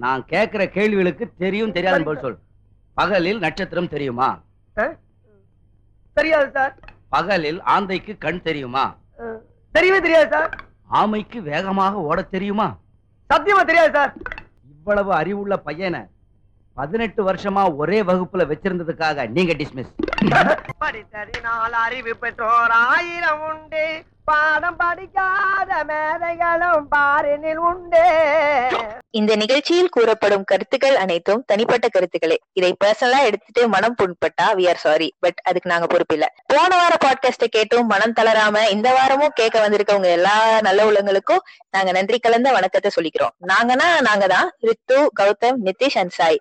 நான் கேட்கிற கேள்விகளுக்கு தெரியும் தெரியாது போல் சொல் பகலில் நட்சத்திரம் தெரியுமா? தெரியாது சார். பகலில் ஆந்தைக்கு கண் தெரியுமா? தெரியவே தெரியாது சார். ஆமைக்கு வேகமாக ஓடத் தெரியுமா? சத்தியமா தெரியாது சார். இவ்வளவு அறிவுள்ள பையனை பதினெட்டு வருஷமா ஒரே வகுப்புல வச்சிருந்ததுக்காக நீங்க டிஸ்மிஸ் படித்தறினால் அறிவு பெற்றோர் ஆயிரம் உண்டு. பாடம் படிக்காத மேதைகளும் பாரினில் உண்டு. இந்த நிகழ்ச்சியில் கூறப்படும் கருத்துக்கள் அனைத்தும் தனிப்பட்ட கருத்துக்களே. இதை பர்சனலா எடுத்துட்டு மனம் புண்பட்டா வி ஆர் சாரி பட் அதுக்கு நாங்க பொறுப்பில்ல போன வார பாட்காஸ்ட கேட்டும் மனம் தளராம இந்த வாரமும் கேட்க வந்திருக்கவங்க எல்லா நல்ல உள்ளங்களுக்கும் நாங்க நன்றி கலந்த வணக்கத்தை சொல்லிக்கிறோம். நாங்கன்னா நாங்க தான் ரித்து கௌதம் நிதிஷ் அண்ட் சாய்.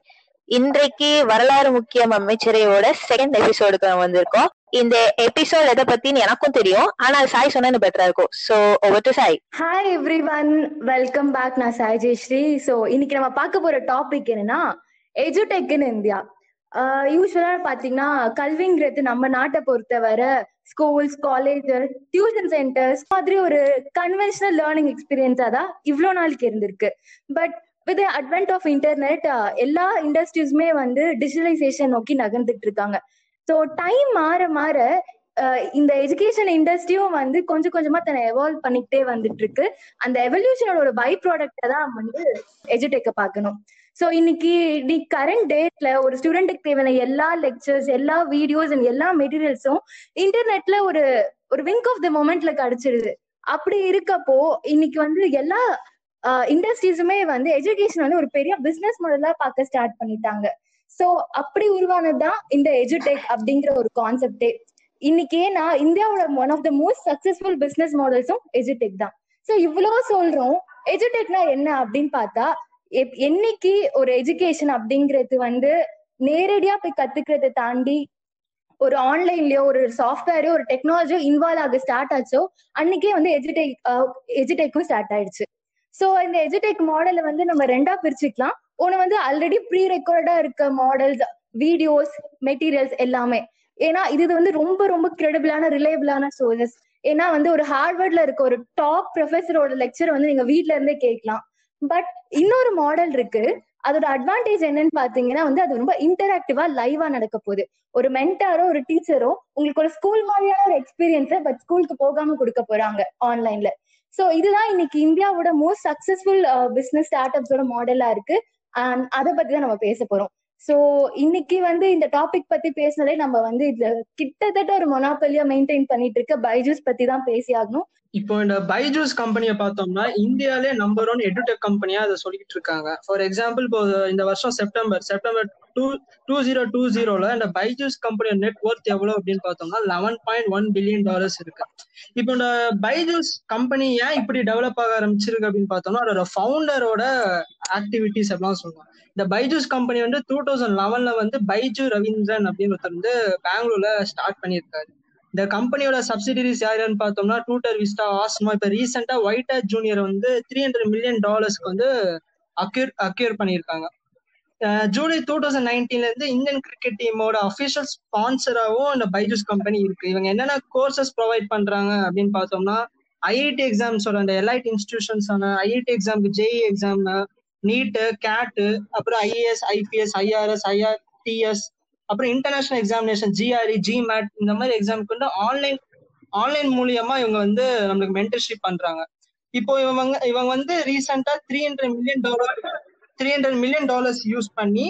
இன்றைக்கு வரலாறு முக்கியம் அமைச்சரையோட செகண்ட் எபிசோடுக்கு நம்ம வந்திருக்கோம். இந்த எபிசோட் எதை பத்தின்னு எனக்கும் தெரியும். ஆனா அது சாய் சொன்னா பெட்டரா இருக்கும். So over to Sai. Hi everyone welcome back நான் சாய் ஜெயஸ்ரீ. ஸோ இன்னைக்கு நம்ம பார்க்க போற டாபிக் என்னன்னா எஜுடெக் இன் இந்தியா யூஸ்வலா பாத்தீங்கன்னா கல்விங்கிறது நம்ம நாட்டை பொறுத்தவரை ஸ்கூல்ஸ் காலேஜஸ் டியூஷன் சென்டர்ஸ் மாதிரி ஒரு கன்வென்ஷனல் லேர்னிங் எக்ஸ்பீரியன்ஸா தான் இவ்வளோ நாளைக்கு இருந்திருக்கு. But with advent of internet எல்லா இண்டஸ்ட்ரீஸுமே வந்து டிஜிட்டலைசேஷன் நோக்கி நகர்ந்துட்டு இருக்காங்க. ஸோ டைம் மாற மாற uh, இந்த எஜுகேஷன் இண்டஸ்ட்ரியும் வந்து கொஞ்சம் கொஞ்சமா தன்னை எவால்வ் பண்ணிக்கிட்டே வந்துட்டு இருக்கு. அந்த எவல்யூஷனோட ஒரு பை ப்ராடக்டை தான் வந்து எஜுடெக்க பார்க்கணும். ஸோ இன்னைக்கு நீ கரண்ட் டேட்ல ஒரு ஸ்டூடெண்ட்டுக்கு தேவையான எல்லா லெக்சர்ஸ் எல்லா வீடியோஸ் அண்ட் எல்லா மெட்டீரியல்ஸும் இன்டர்நெட்ல ஒரு ஒரு விங்க் ஆஃப் த மொமெண்ட்ல கிடைச்சிருது. அப்படி இருக்கப்போ இன்னைக்கு வந்து எல்லா இண்டஸ்ட்ரீஸுமே வந்து எஜுகேஷன் வந்து ஒரு பெரிய பிசினஸ் மாடலா பார்க்க ஸ்டார்ட் பண்ணிட்டாங்க. ஸோ அப்படி உருவானதுதான் இந்த எஜுடெக் அப்படிங்கிற ஒரு கான்செப்டே இன்னைக்கு ஏன்னா இந்தியாவோட one of the most successful business மாடல்ஸும் எஜுடெக் தான். ஸோ இவ்வளவு சொல்றோம். எஜுடெக்னா என்ன அப்படின்னு பார்த்தா எப்- என்னைக்கு ஒரு எஜுகேஷன் அப்படிங்கிறது வந்து நேரடியா போய் கத்துக்கிறத தாண்டி ஒரு ஆன்லைன்லயோ ஒரு சாஃப்ட்வேரோ ஒரு டெக்னாலஜியோ இன்வால்வ் ஆக ஸ்டார்ட் ஆச்சோ அன்னைக்கே வந்து எஜுடெக் எஜுடெக்கும் ஸ்டார்ட் ஆயிடுச்சு. சோ இந்த எஜுடெக் மாடலை வந்து நம்ம ரெண்டா பிரிச்சுக்கலாம். ஒண்ணு வந்து ஆல்ரெடி ப்ரீ ரெக்கார்டா இருக்க மாடல்ஸ் வீடியோஸ் மெட்டீரியல்ஸ் எல்லாமே. ஏன்னா இது வந்து ரொம்ப ரொம்ப கிரெடிபிளான ரிலேபிளான சோர்சஸ் ஏன்னா வந்து ஒரு ஹார்வர்ட்ல இருக்க ஒரு டாப் ப்ரொஃபஸரோட லெக்சர் வந்து நீங்க வீட்ல இருந்தே கேட்கலாம். பட் இன்னொரு மாடல் இருக்கு. அதோட அட்வான்டேஜ் என்னன்னு பாத்தீங்கன்னா வந்து அது ரொம்ப இன்டராக்டிவா லைவா நடக்க போகுது. ஒரு மென்டாரோ ஒரு டீச்சரோ உங்களுக்கு ஒரு ஸ்கூல் மாதிரியான ஒரு எக்ஸ்பீரியன்ஸை பட் ஸ்கூலுக்கு போகாம கொடுக்க போறாங்க ஆன்லைன்ல சோ இதுதான் இன்னைக்கு இந்தியாவோட மோஸ்ட் சக்சஸ்ஃபுல் பிசினஸ் ஸ்டார்ட் அப்ஸோட மாடலா இருக்கு. அண்ட் அதை பத்தி தான் நம்ம பேச போறோம். சோ இன்னைக்கு வந்து இந்த டாபிக் பத்தி பேசினாலே நம்ம வந்து இதுல கிட்டத்தட்ட ஒரு மொனாப்பலியா மெயின்டைன் பண்ணிட்டு இருக்க பைஜூஸ் பத்தி தான் பேசி ஆகணும் இப்போ இந்த பைஜூஸ் கம்பெனியை பார்த்தோம்னா இந்தியாலே நம்பர் ஒன் எடுடெக் கம்பெனியா அதை சொல்லிட்டு இருக்காங்க. ஃபார் எக்ஸாம்பிள் இப்போ இந்த வருஷம் September September two two zero two ஜீரோல இந்த பைஜூஸ் கம்பெனியோட நெட் ஒர்த் எவ்வளவு அப்படின்னு பார்த்தோம்னா eleven point one billion dollars இருக்கு. இப்போ இந்த பைஜூஸ் கம்பெனி ஏன் இப்படி டெவலப் ஆக ஆரம்பிச்சிருக்கு அப்படின்னு பார்த்தோம்னா அதோட ஃபவுண்டரோட ஆக்டிவிட்டிஸ் எல்லாம் சொல்லுவாங்க. இந்த பைஜூஸ் கம்பெனி வந்து டூ தௌசண்ட் லெவன்ல வந்து பைஜு ரவீந்திரன் அப்படின்னு ஒருத்தர் வந்து பெங்களூர்ல ஸ்டார்ட் பண்ணியிருக்காரு. இந்த கம்பெனியோட சப்சிடரிஸ் யாருன்னு பார்த்தோம்னா டூட்டர் விஸ்டா ஆஸ்மா இப்ப ரீசெண்டா ஒயிட் ஹேட் ஜூனியர் வந்து த்ரீ ஹண்ட்ரட் மில்லியன் டாலர்ஸ்க்கு வந்து அக்யூர் அக்யூர் பண்ணியிருக்காங்க. ஜூலை டூ தௌசண்ட் நைன்டீன்ல இருந்து இந்தியன் கிரிக்கெட் டீமோட அஃபிஷியல் ஸ்பான்சராகவும் இந்த பைஜூஸ் கம்பெனி இருக்கு. இவங்க என்னென்ன கோர்சஸ் ப்ரொவைட் பண்றாங்க அப்படின்னு பார்த்தோம்னா ஐஐடி எக்ஸாம்ஸோட அந்த எலைட் இன்ஸ்டிடியூஷன்ஸான ஐஐடி எக்ஸாம்க்கு ஜேஇ எக்ஸாம் நீட்டு கேட்டு அப்புறம் ஐஏஎஸ் ஐபிஎஸ் ஐஆர்எஸ் ஐஆர்டிஎஸ் அப்புறம் இன்டர்நேஷனல் எக்ஸாமினேஷன் ஜிஆர்இ ஜிமேட் இந்த மாதிரி எக்ஸாமுக்கு வந்து ஆன்லைன் ஆன்லைன் மூலியமா இவங்க வந்து நம்மளுக்கு மென்டர்ஷிப் பண்றாங்க. இப்போ இவங்க இவங்க வந்து ரீசெண்டா three hundred million dollar three hundred million dollars use பண்ணி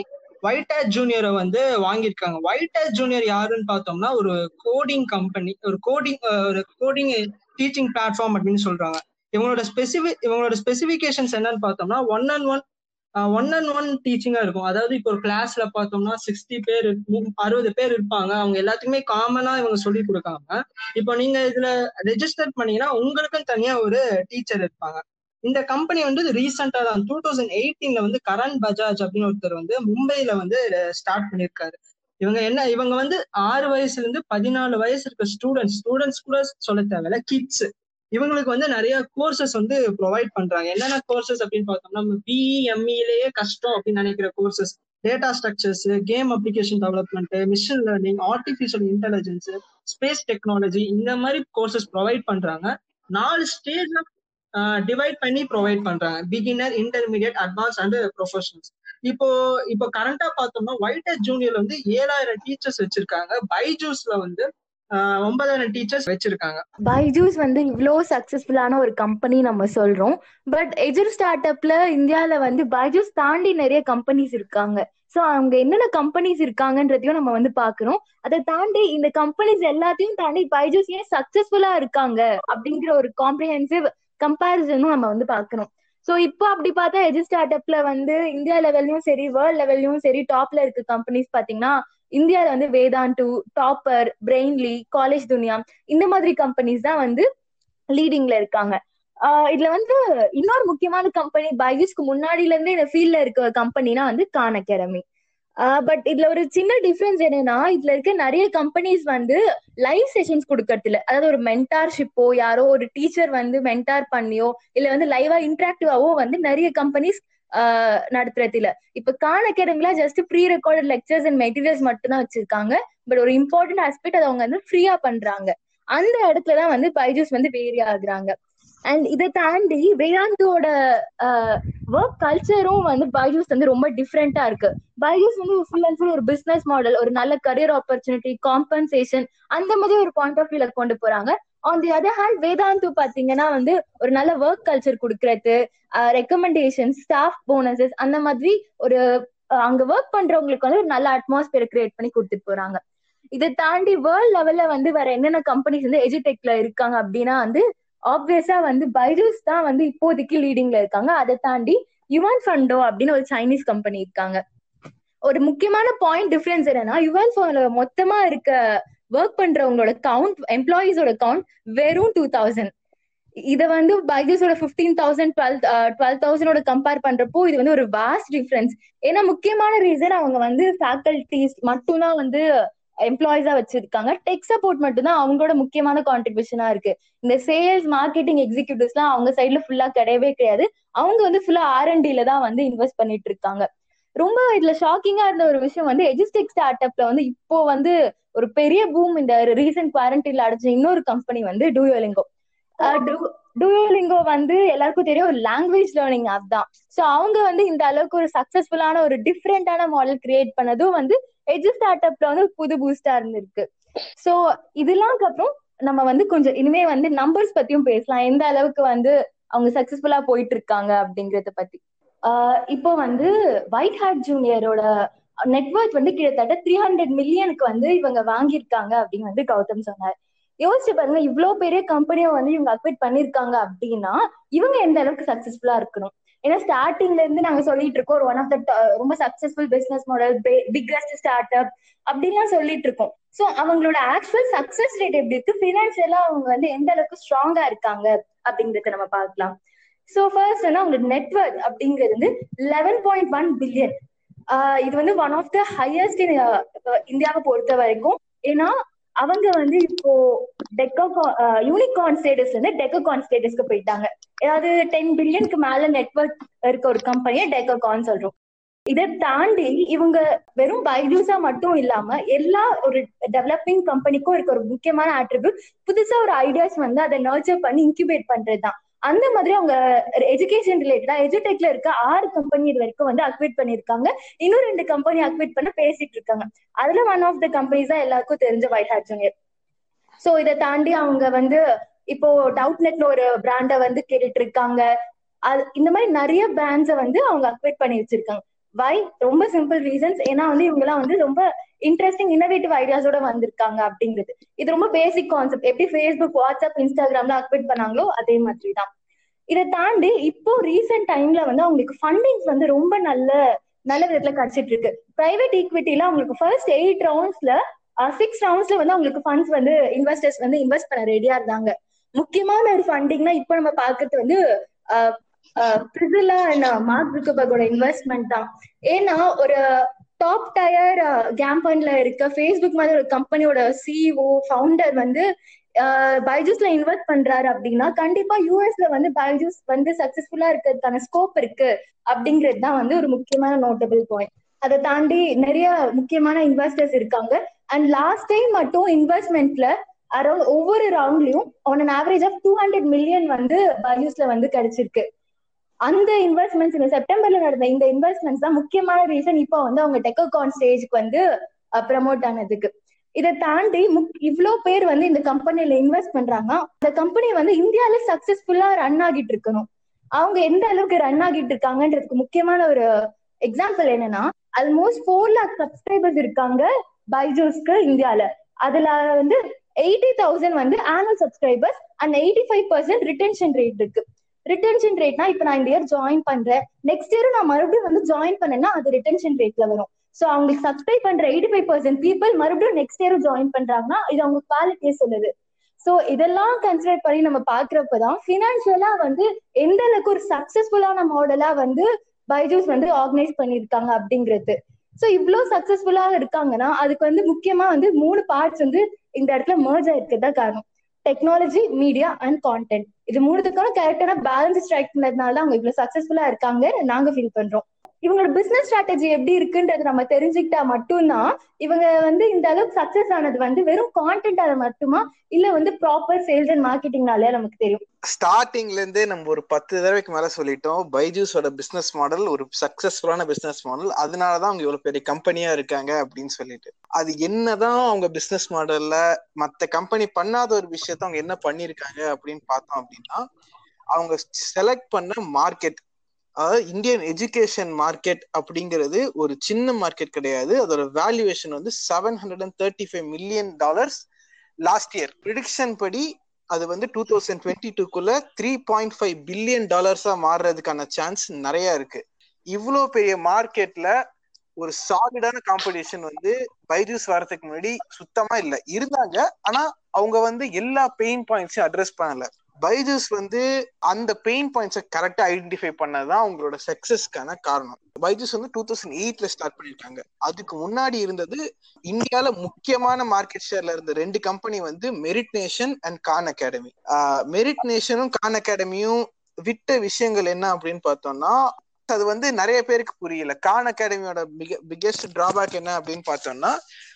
ஒயிட் ஹேட் ஜூனியரை வந்து வாங்கியிருக்காங்க. ஒயிட் ஹேட் ஜூனியர் யாருன்னு பார்த்தோம்னா ஒரு கோடிங் கம்பெனி ஒரு கோடிங் ஒரு கோடிங் டீச்சிங் பிளாட்ஃபார்ம் அப்படின்னு சொல்றாங்க. இவங்களோட ஸ்பெசிஃபிக் இவங்களோட ஸ்பெசிஃபிகேஷன்ஸ் என்னன்னு பார்த்தோம்னா one and one one and one டீச்சிங்கா இருக்கும். அதாவது இப்போ ஒரு கிளாஸ்ல பார்த்தோம்னா சிக்ஸ்டி பேர் அறுபது பேர் இருப்பாங்க. அவங்க எல்லாத்துக்குமே காமனா இவங்க சொல்லி கொடுக்காம இப்போ நீங்க இதுல ரெஜிஸ்டர் பண்ணீங்கன்னா உங்களுக்கும் தனியா ஒரு டீச்சர் இருப்பாங்க. இந்த கம்பெனி வந்து ரீசெண்டா தான். டூ தௌசண்ட் எயிட்டீன்ல வந்து கரண் பஜாஜ் அப்படின்னு ஒருத்தர் வந்து மும்பைல வந்து ஸ்டார்ட் பண்ணிருக்காரு. இவங்க என்ன இவங்க வந்து ஆறு வயசுல இருந்து பதினாலு வயசு இருக்க ஸ்டூடெண்ட்ஸ் ஸ்டூடெண்ட்ஸ் கூட சொல்ல தேவையில்ல கிட்ஸ் இவங்களுக்கு வந்து நிறைய கோர்சஸ் வந்து ப்ரொவைட் பண்றாங்க. என்னென்ன கோர்சஸ் அப்படின்னு பார்த்தோம்னா நம்ம பிஇ எம்இலேயே கஷ்டம் அப்படின்னு நினைக்கிற courses data structures game application development machine learning artificial intelligence space technology இந்த மாதிரி கோர்சஸ் ப்ரொவைட் பண்றாங்க. நாலு ஸ்டேஜ்ல டிவைட் பண்ணி ப்ரொவைட் பண்றாங்க. Beginner intermediate advance and professionals இப்போ இப்போ கரண்டா பார்த்தோம்னா ஒயிட் ஜூனியர்ல வந்து ஏழாயிரம் டீச்சர்ஸ் வச்சிருக்காங்க. பைஜூஸ்ல வந்து ஒன்பதாயிரம் டீச்சர்ஸ் வச்சிருக்காங்க. பைஜூஸ் வந்து இவ்வளோ சக்சஸ்ஃபுல்லான ஒரு கம்பெனி நம்ம சொல்றோம். பட் எஜுர் ஸ்டார்ட் அப்ல இந்தியால வந்து பைஜூஸ் தாண்டி நிறைய கம்பெனிஸ் இருக்காங்க. ஸோ அவங்க என்னென்ன கம்பெனிஸ் இருக்காங்கன்றதையும் நம்ம வந்து பாக்குறோம் அதை தாண்டி இந்த கம்பெனிஸ் எல்லாத்தையும் தாண்டி பைஜூஸ் ஏன் சக்சஸ்ஃபுல்லா இருக்காங்க அப்படிங்கிற ஒரு காம்ப்ரிஹென்சிவ் கம்பேரிசனும் நம்ம வந்து பாக்குறோம் ஸோ இப்போ அப்படி பார்த்தா எஜு ஸ்டார்ட் அப்ல வந்து இந்தியா லெவல்லையும் சரி வேர்ல்ட் லெவல்லையும் சரி டாப்ல இருக்க கம்பெனிஸ் பாத்தீங்கன்னா இந்தியால வந்து வேதாண்டு டாப்பர் பிரெயின்லி காலேஜ் துனியா இந்த மாதிரி கம்பெனிஸ் தான் வந்து லீடிங்ல இருக்காங்க. ஆஹ் இதுல வந்து இன்னொரு முக்கியமான கம்பெனி பைஜூஸ்க்கு முன்னாடில இருந்தே இந்த ஃபீல்ட்ல இருக்க கம்பெனினா வந்து கான் அகாடமி பட் இதுல ஒரு சின்ன டிஃபரன்ஸ் என்னன்னா இதுல இருக்க நிறைய கம்பெனிஸ் வந்து லைவ் செஷன்ஸ் கொடுக்கறது இல்ல அதாவது ஒரு மென்டார்ஷிப்போ யாரோ ஒரு டீச்சர் வந்து மென்டார் பண்ணியோ இல்ல வந்து லைவா இன்டராக்டிவாவோ வந்து நிறைய கம்பெனிஸ் நடத்துறதுல. இப்ப Khan அகாடமில just pre recorded lectures and materials மட்டும் தான் வச்சிருக்காங்க. பட் ஒரு இம்பார்ட்டன்ட் ஆஸ்பெக்ட் அதை அவங்க வந்து ஃப்ரீயா பண்றாங்க. அந்த இடத்துலதான் வந்து பைஜூஸ் வந்து வேரி ஆகுறாங்க. அண்ட் இதை தாண்டி வேதாந்தோட ஒர்க் கல்ச்சரும் வந்து பைஜூஸ் வந்து ரொம்ப டிஃப்ரெண்டா இருக்கு. பைஜூஸ் வந்து ஃபுல் அண்ட் ஃபுல் ஒரு பிசினஸ் மாடல் ஒரு நல்ல கரியர் ஆப்பர்ச்சுனிட்டி காம்பன்சேஷன் அந்த மாதிரி ஒரு பாயிண்ட் ஆஃப் வியூல கொண்டு போறாங்க. On the other hand Vedantu பாத்தீங்கன்னா வந்து ஒரு நல்ல ஒர்க் கல்ச்சர் கொடுக்கறது ரெக்கமெண்டேஷன் ஸ்டாஃப் போனசஸ் அந்த மாதிரி ஒரு அங்க ஒர்க் பண்றவங்களுக்கு வந்து ஒரு நல்ல அட்மாஸ்பியர் கிரியேட் பண்ணி கொடுத்துட்டு போறாங்க. இதை தாண்டி வேர்ல்ட் லெவல்ல வந்து வேற என்னென்ன கம்பெனிஸ் வந்து எஜுடெக்ல இருக்காங்க அப்படின்னா வந்து ஆப்வியஸா வந்து பைஜூஸ் தான் வந்து இப்போதைக்கு லீடிங்ல இருக்காங்க. அதை தாண்டி யுவான் ஃபண்டோ அப்படின்னு ஒரு சைனீஸ் கம்பெனி இருக்காங்க. ஒரு முக்கியமான பாயிண்ட் டிஃபரன்ஸ் என்னன்னா யுவான் ஃபண்டோ மொத்தமா இருக்க ஒர்க் பண்றவங்களோட கவுண்ட் எம்ப்ளாயிஸோட கவுண்ட் வெறும் டூ தௌசண்ட் இத வந்து பைஜூஸோட பிப்டீன் தௌசண்ட் டுவெல் டுவெல் தௌசண்டோட கம்பேர் பண்றப்போ இது வந்து ஒரு வாஸ்ட் டிஃபரன்ஸ் ஏன்னா முக்கியமான ரீசன் அவங்க வந்து ஃபேக்கல்டிஸ் மட்டும்தான் வந்து எம்ப்ளாயிஸா வச்சிருக்காங்க. டெக் சப்போர்ட் மட்டும் தான் அவங்களோட முக்கியமான கான்ட்ரிபியூஷனா இருக்கு. இந்த சேல்ஸ் மார்க்கெட்டிங் எக்ஸிக்யூட்டிவ்ஸ் எல்லாம் அவங்க சைட்ல ஃபுல்லா கிடையவே கிடையாது. அவங்க வந்து ஃபுல்லா ஆர் அண்ட் தான் வந்து இன்வெஸ்ட் பண்ணிட்டு இருக்காங்க. ரொம்ப இதுல ஷாக்கிங்கா இருந்த ஒரு விஷயம் வந்து எஜிஸ்டிக் ஸ்டார்ட் அப்ல வந்து இப்போ வந்து ஒரு பெரிய பூம் இந்த ரீசெண்ட் குவாரண்டைன்ல அடைச்ச இன்னொரு கம்பெனி வந்து டூயோலிங்கோ டூயோலிங்கோ வந்து எல்லாருக்கும் தெரியும் ஒரு லாங்குவேஜ் லேர்னிங் ஆப் தான். சோ அவங்க வந்து இந்த அளவுக்கு ஒரு சக்சஸ்ஃபுல்லான ஒரு டிஃப்ரெண்டான மாடல் கிரியேட் பண்ணதும் வந்து எஜு ஸ்டார்ட் அப்ல வந்து புது பூஸ்டா இருந்திருக்கு. சோ இதெல்லாம் அப்புறம் நம்ம வந்து கொஞ்சம் இனிமே வந்து நம்பர்ஸ் பத்தியும் பேசலாம். எந்த அளவுக்கு வந்து அவங்க சக்சஸ்ஃபுல்லா போயிட்டு இருக்காங்க அப்படிங்கறத பத்தி. இப்போ வந்து ஒயிட் ஹார்ட் ஜூனியரோட நெட்ஒர்க் வந்து கிட்டத்தட்ட த்ரீ ஹண்ட்ரட் மில்லியனுக்கு வந்து இவங்க வாங்கியிருக்காங்க அப்படின்னு வந்து கௌதம் சொன்னார். யோசிச்சு பாருங்க இவ்வளவு பெரிய கம்பெனியை வந்து இவங்க அக்விட் பண்ணிருக்காங்க அப்படின்னா இவங்க எந்த அளவுக்கு சக்சஸ்ஃபுல்லா இருக்கணும்? ஏன்னா ஸ்டார்டிங்ல இருந்து நாங்க சொல்லிட்டு இருக்கோம் ஒரு ஒன் ஆஃப் த ரொம்ப successful business model biggest start up அப்படின்லாம் சொல்லிட்டு இருக்கோம். சோ அவங்களோட ஆக்சுவல் சக்சஸ் ரேட் எப்படி இருக்கு? பினான்சியலா அவங்க வந்து எந்த அளவுக்கு ஸ்ட்ராங்கா இருக்காங்க அப்படிங்கறத நம்ம பார்க்கலாம். சோ ஃபர்ஸ்ட் வந்து அவங்களோட நெட்ஒர்க் அப்படிங்கிறது வந்து லெவன் பாயிண்ட் ஒன் பில்லியன் இது வந்து ஒன் ஆஃப் த ஹையஸ்ட் இந்தியாவை பொறுத்த வரைக்கும். ஏன்னா அவங்க வந்து இப்போ டெக்கோ யூனிகான் ஸ்டேட்டஸ்ல இருந்து டெக்கோகான் ஸ்டேட்டஸ்க்கு போயிட்டாங்க. ஏதாவது டென் பில்லியனுக்கு மேல நெட்ஒர்க் இருக்க ஒரு கம்பெனியை டெக்கோகான் சொல்றோம். இதை தாண்டி இவங்க வெறும் பைஜூஸா மட்டும் இல்லாம எல்லா ஒரு டெவலப்பிங் கம்பெனிக்கும் இருக்க ஒரு முக்கியமான ஆட்ரிபியூட் புதுசா ஒரு ஐடியாஸ் வந்து அதை நர்ச்சர் பண்ணி இன்குபேட் பண்றதுதான். அந்த மாதிரி அவங்க எஜுகேஷன் ரிலேட்டடா எஜுடெக்ல இருக்க ஆறு கம்பெனி இது வரைக்கும் வந்து அக்விட் பண்ணிருக்காங்க இன்னும் ரெண்டு கம்பெனி அக்விட் பண்ண பேசிட்டு இருக்காங்க. அதுல ஒன் ஆஃப் த கம்பெனிஸ் தான் எல்லாருக்கும் தெரிஞ்ச ஒயிட் ஹேட் ஜூனியர் சோ இதை தாண்டி அவங்க வந்து இப்போ டவுட் நெட்ல ஒரு பிராண்ட வந்து கேட்டுட்டு இருக்காங்க. அது இந்த மாதிரி நிறைய பிராண்ட்ஸை வந்து அவங்க அக்வைட் பண்ணி வச்சிருக்காங்க. வை ரொம்ப சிம்பிள் ரீசன்ஸ் ஏன்னா வந்து இவங்க எல்லாம் வந்து ரொம்ப இன்ட்ரெஸ்டிங் இன்னோவேட்டிவ் ஐடியாஸோட வந்திருக்காங்க அப்படிங்கிறது. இது ரொம்ப பேசிக் கான்செப்ட் எப்படி ஃபேஸ்புக் வாட்ஸ்அப் இன்ஸ்டாகிராம்ல அக்வெட் பண்ணாங்களோ அதே மாதிரி தான் இதை தாண்டி இப்போ ரீசெண்ட் டைம்ல வந்து அவங்களுக்கு ஃபண்டிங்ஸ் வந்து ரொம்ப நல்ல நல்ல விதத்துல கிடைச்சிட்டு இருக்கு. பிரைவேட் ஈக்விட்டில அவங்களுக்கு ஃபர்ஸ்ட் எயிட் ரவுண்ட்ஸ்ல சிக்ஸ் ரவுண்ட்ஸ்ல வந்து அவங்களுக்கு ஃபண்ட்ஸ் வந்து இன்வெஸ்டர்ஸ் வந்து இன்வெஸ்ட் பண்ண ரெடியா இருந்தாங்க. முக்கியமான ஒரு ஃபண்டிங்னா இப்போ நம்ம பாக்குறது வந்து பிரிசிலா மார்க் ஜுக்கபர்கோட இன்வெஸ்ட்மெண்ட் தான். ஏன்னா ஒரு டாப் டயர் கேம்பன்ல இருக்க ஃபேஸ்புக் மாதிரி ஒரு கம்பெனியோட சிஇஓ ஃபவுண்டர் வந்து பைஜூஸ்ல இன்வெஸ்ட் பண்றாரு அப்படின்னா கண்டிப்பா யூஎஸ்ல வந்து பைஜூஸ் வந்து சக்சஸ்ஃபுல்லா இருக்கிறதுக்கான ஸ்கோப் இருக்கு அப்படிங்கிறது தான் வந்து ஒரு முக்கியமான நோட்டபிள் பாயிண்ட் அதை தாண்டி நிறைய முக்கியமான இன்வெஸ்டர்ஸ் இருக்காங்க. அண்ட் லாஸ்ட் டைம் மட்டும் இன்வெஸ்ட்மெண்ட்ல அரௌண்ட் ஒவ்வொரு ரவுண்ட்லயும் on an average of two hundred million வந்து பைஜூஸ்ல வந்து கிடைச்சிருக்கு. அந்த இன்வெஸ்ட்மெண்ட்ஸ் இந்த செப்டம்பர்ல நடந்த இந்த இன்வெஸ்ட்மெண்ட்ஸ் தான் முக்கியமான ரீசன் இப்போ வந்து அவங்க டெக்கோகான் ஸ்டேஜ்க்கு வந்து ப்ரமோட் ஆனதுக்கு. இதை தாண்டி இவ்வளோ பேர் வந்து இந்த கம்பெனில இன்வெஸ்ட் பண்றாங்க. அந்த கம்பெனி வந்து இந்தியால சக்சஸ்ஃபுல்லா ரன் ஆகிட்டு இருக்கணும். அவங்க எந்த அளவுக்கு ரன் ஆகிட்டு இருக்காங்கன்றதுக்கு முக்கியமான ஒரு எக்ஸாம்பிள் என்னன்னா ஆல்மோஸ்ட் ஃபோர் லேக் சப்ஸ்கிரைபர்ஸ் இருக்காங்க பைஜூஸ்க்கு இந்தியால. அதுல வந்து எயிட்டி தௌசண்ட் வந்து annual subscribers and eighty five percent retention rate இருக்கு. ரிட்டன்ஷன் ரேட்னா இப்ப நான் இந்த இயர் ஜாயின் பண்றேன். நெக்ஸ்ட் இயர் நான் மறுபடியும் வந்து ஜாயின் பண்ணேன்னா அது ரிட்டன்ஷன் ரேட்ல வரும். சோ அவங்களுக்கு சப்ஸ்கிரைப் பண்ற எயிட்டி ஃபைவ் பர்சன்ட் பீப்புள் மறுபடியும் நெக்ஸ்ட் இயரும் ஜாயின் பண்றாங்கன்னா இது அவங்க குவாலிட்டியே சொல்லுது. சோ இதெல்லாம் கன்சிடர் பண்ணி நம்ம பாக்குறப்பதான் பினான்சியலா வந்து எந்த அளவுக்கு ஒரு சக்சஸ்ஃபுல்லான மாடலா வந்து பைஜூஸ் வந்து ஆர்கனைஸ் பண்ணிருக்காங்க அப்படிங்கிறது. சோ இவ்வளவு சக்சஸ்ஃபுல்லா இருக்காங்கன்னா அதுக்கு வந்து முக்கியமா வந்து மூணு பார்ட்ஸ் வந்து இந்த இடத்துல மர்ஜ் ஆயிருக்கதா காரணம். டெக்னாலஜி மீடியா அண்ட் கான்டென்ட் இது மூணுத்துக்கான கரெக்டான பேலன்ஸ் ஸ்ட்ரைக் பண்ணதுனால அவங்க இவ்வளவு சக்சஸ்ஃபுல்லா இருக்காங்க நாங்க ஃபீல் பண்றோம். இவங்களோட பிசினஸ் ஸ்ட்ராட்டஜி எப்படி இருக்குன்றது நம்ம தெரிஞ்சுக்கிட்டா மட்டும்தான் இவங்க வந்து இந்த அளவுக்கு சக்சஸ் ஆனது வந்து வெறும் கான்டென்ட் மட்டுமா? இல்ல வந்து ப்ராப்பர் சேல்ஸ் அண்ட் மார்க்கெட்டிங்னாலே நமக்கு தெரியும்? ஸ்டார்டிங்ல இருந்தே நம்ம ஒரு பத்து தடவைக்கு மேல சொல்லிட்டோம். பைஜூஸோட பிசினஸ் மாடல் ஒரு சக்சஸ்ஃபுல்லான பிசினஸ் மாடல் அதனாலதான் அவங்க இவ்வளவு பெரிய கம்பெனியா இருக்காங்க அப்படின்னு சொல்லிட்டு. அது என்னதான் அவங்க பிசினஸ் மாடல்ல மத்த கம்பெனி பண்ணாத ஒரு விஷயத்த அவங்க என்ன பண்ணிருக்காங்க அப்படின்னு பார்த்தோம் அப்படின்னா அவங்க செலக்ட் பண்ண மார்க்கெட் அதாவது இந்தியன் எஜுகேஷன் மார்க்கெட் அப்படிங்கிறது ஒரு சின்ன மார்க்கெட் கிடையாது. அதோட வேல்யூவேஷன் வந்து seven hundred and thirty five million dollars last year prediction படி அது வந்து டூ தௌசண்ட் டுவெண்ட்டி டூக்குள்ள த்ரீ பாயிண்ட் ஃபைவ் பில்லியன் டாலர்ஸா மாறுறதுக்கான சான்ஸ் நிறைய இருக்கு. இவ்வளோ பெரிய மார்க்கெட்ல ஒரு சாலிடான காம்படிஷன் வந்து பைஜூஸ் வரதுக்கு முன்னாடி சுத்தமா இல்லை. இருந்தாங்க ஆனா அவங்க வந்து எல்லா பெயின் பாயிண்ட்ஸையும் அட்ரஸ் பண்ணல. பைஜூஸ் வந்து அந்த பெயின் பாயிண்ட்ஸை கரெக்டா ஐடென்டிஃபை பண்ணதான் அவங்களோட சக்சஸ்க்கான காரணம். பைஜூஸ் வந்து டூ தௌசண்ட் எயிட்ல ஸ்டார்ட் பண்ணிருக்காங்க. அதுக்கு முன்னாடி இருந்தது இந்தியால முக்கியமான மார்க்கெட் ஷேர்ல இருந்த ரெண்டு கம்பெனி வந்து Meritnation and Khan Academy Meritnation நேஷனும் Khan அகாடமியும் விட்ட விஷயங்கள் என்ன அப்படின்னு பார்த்தோம்னா அது வந்து நிறைய பேருக்கு புரியல. கான் அகாடமியோட மிக பிகெஸ்ட் டிராபேக் என்ன அப்படின்னு பார்த்தோம்னா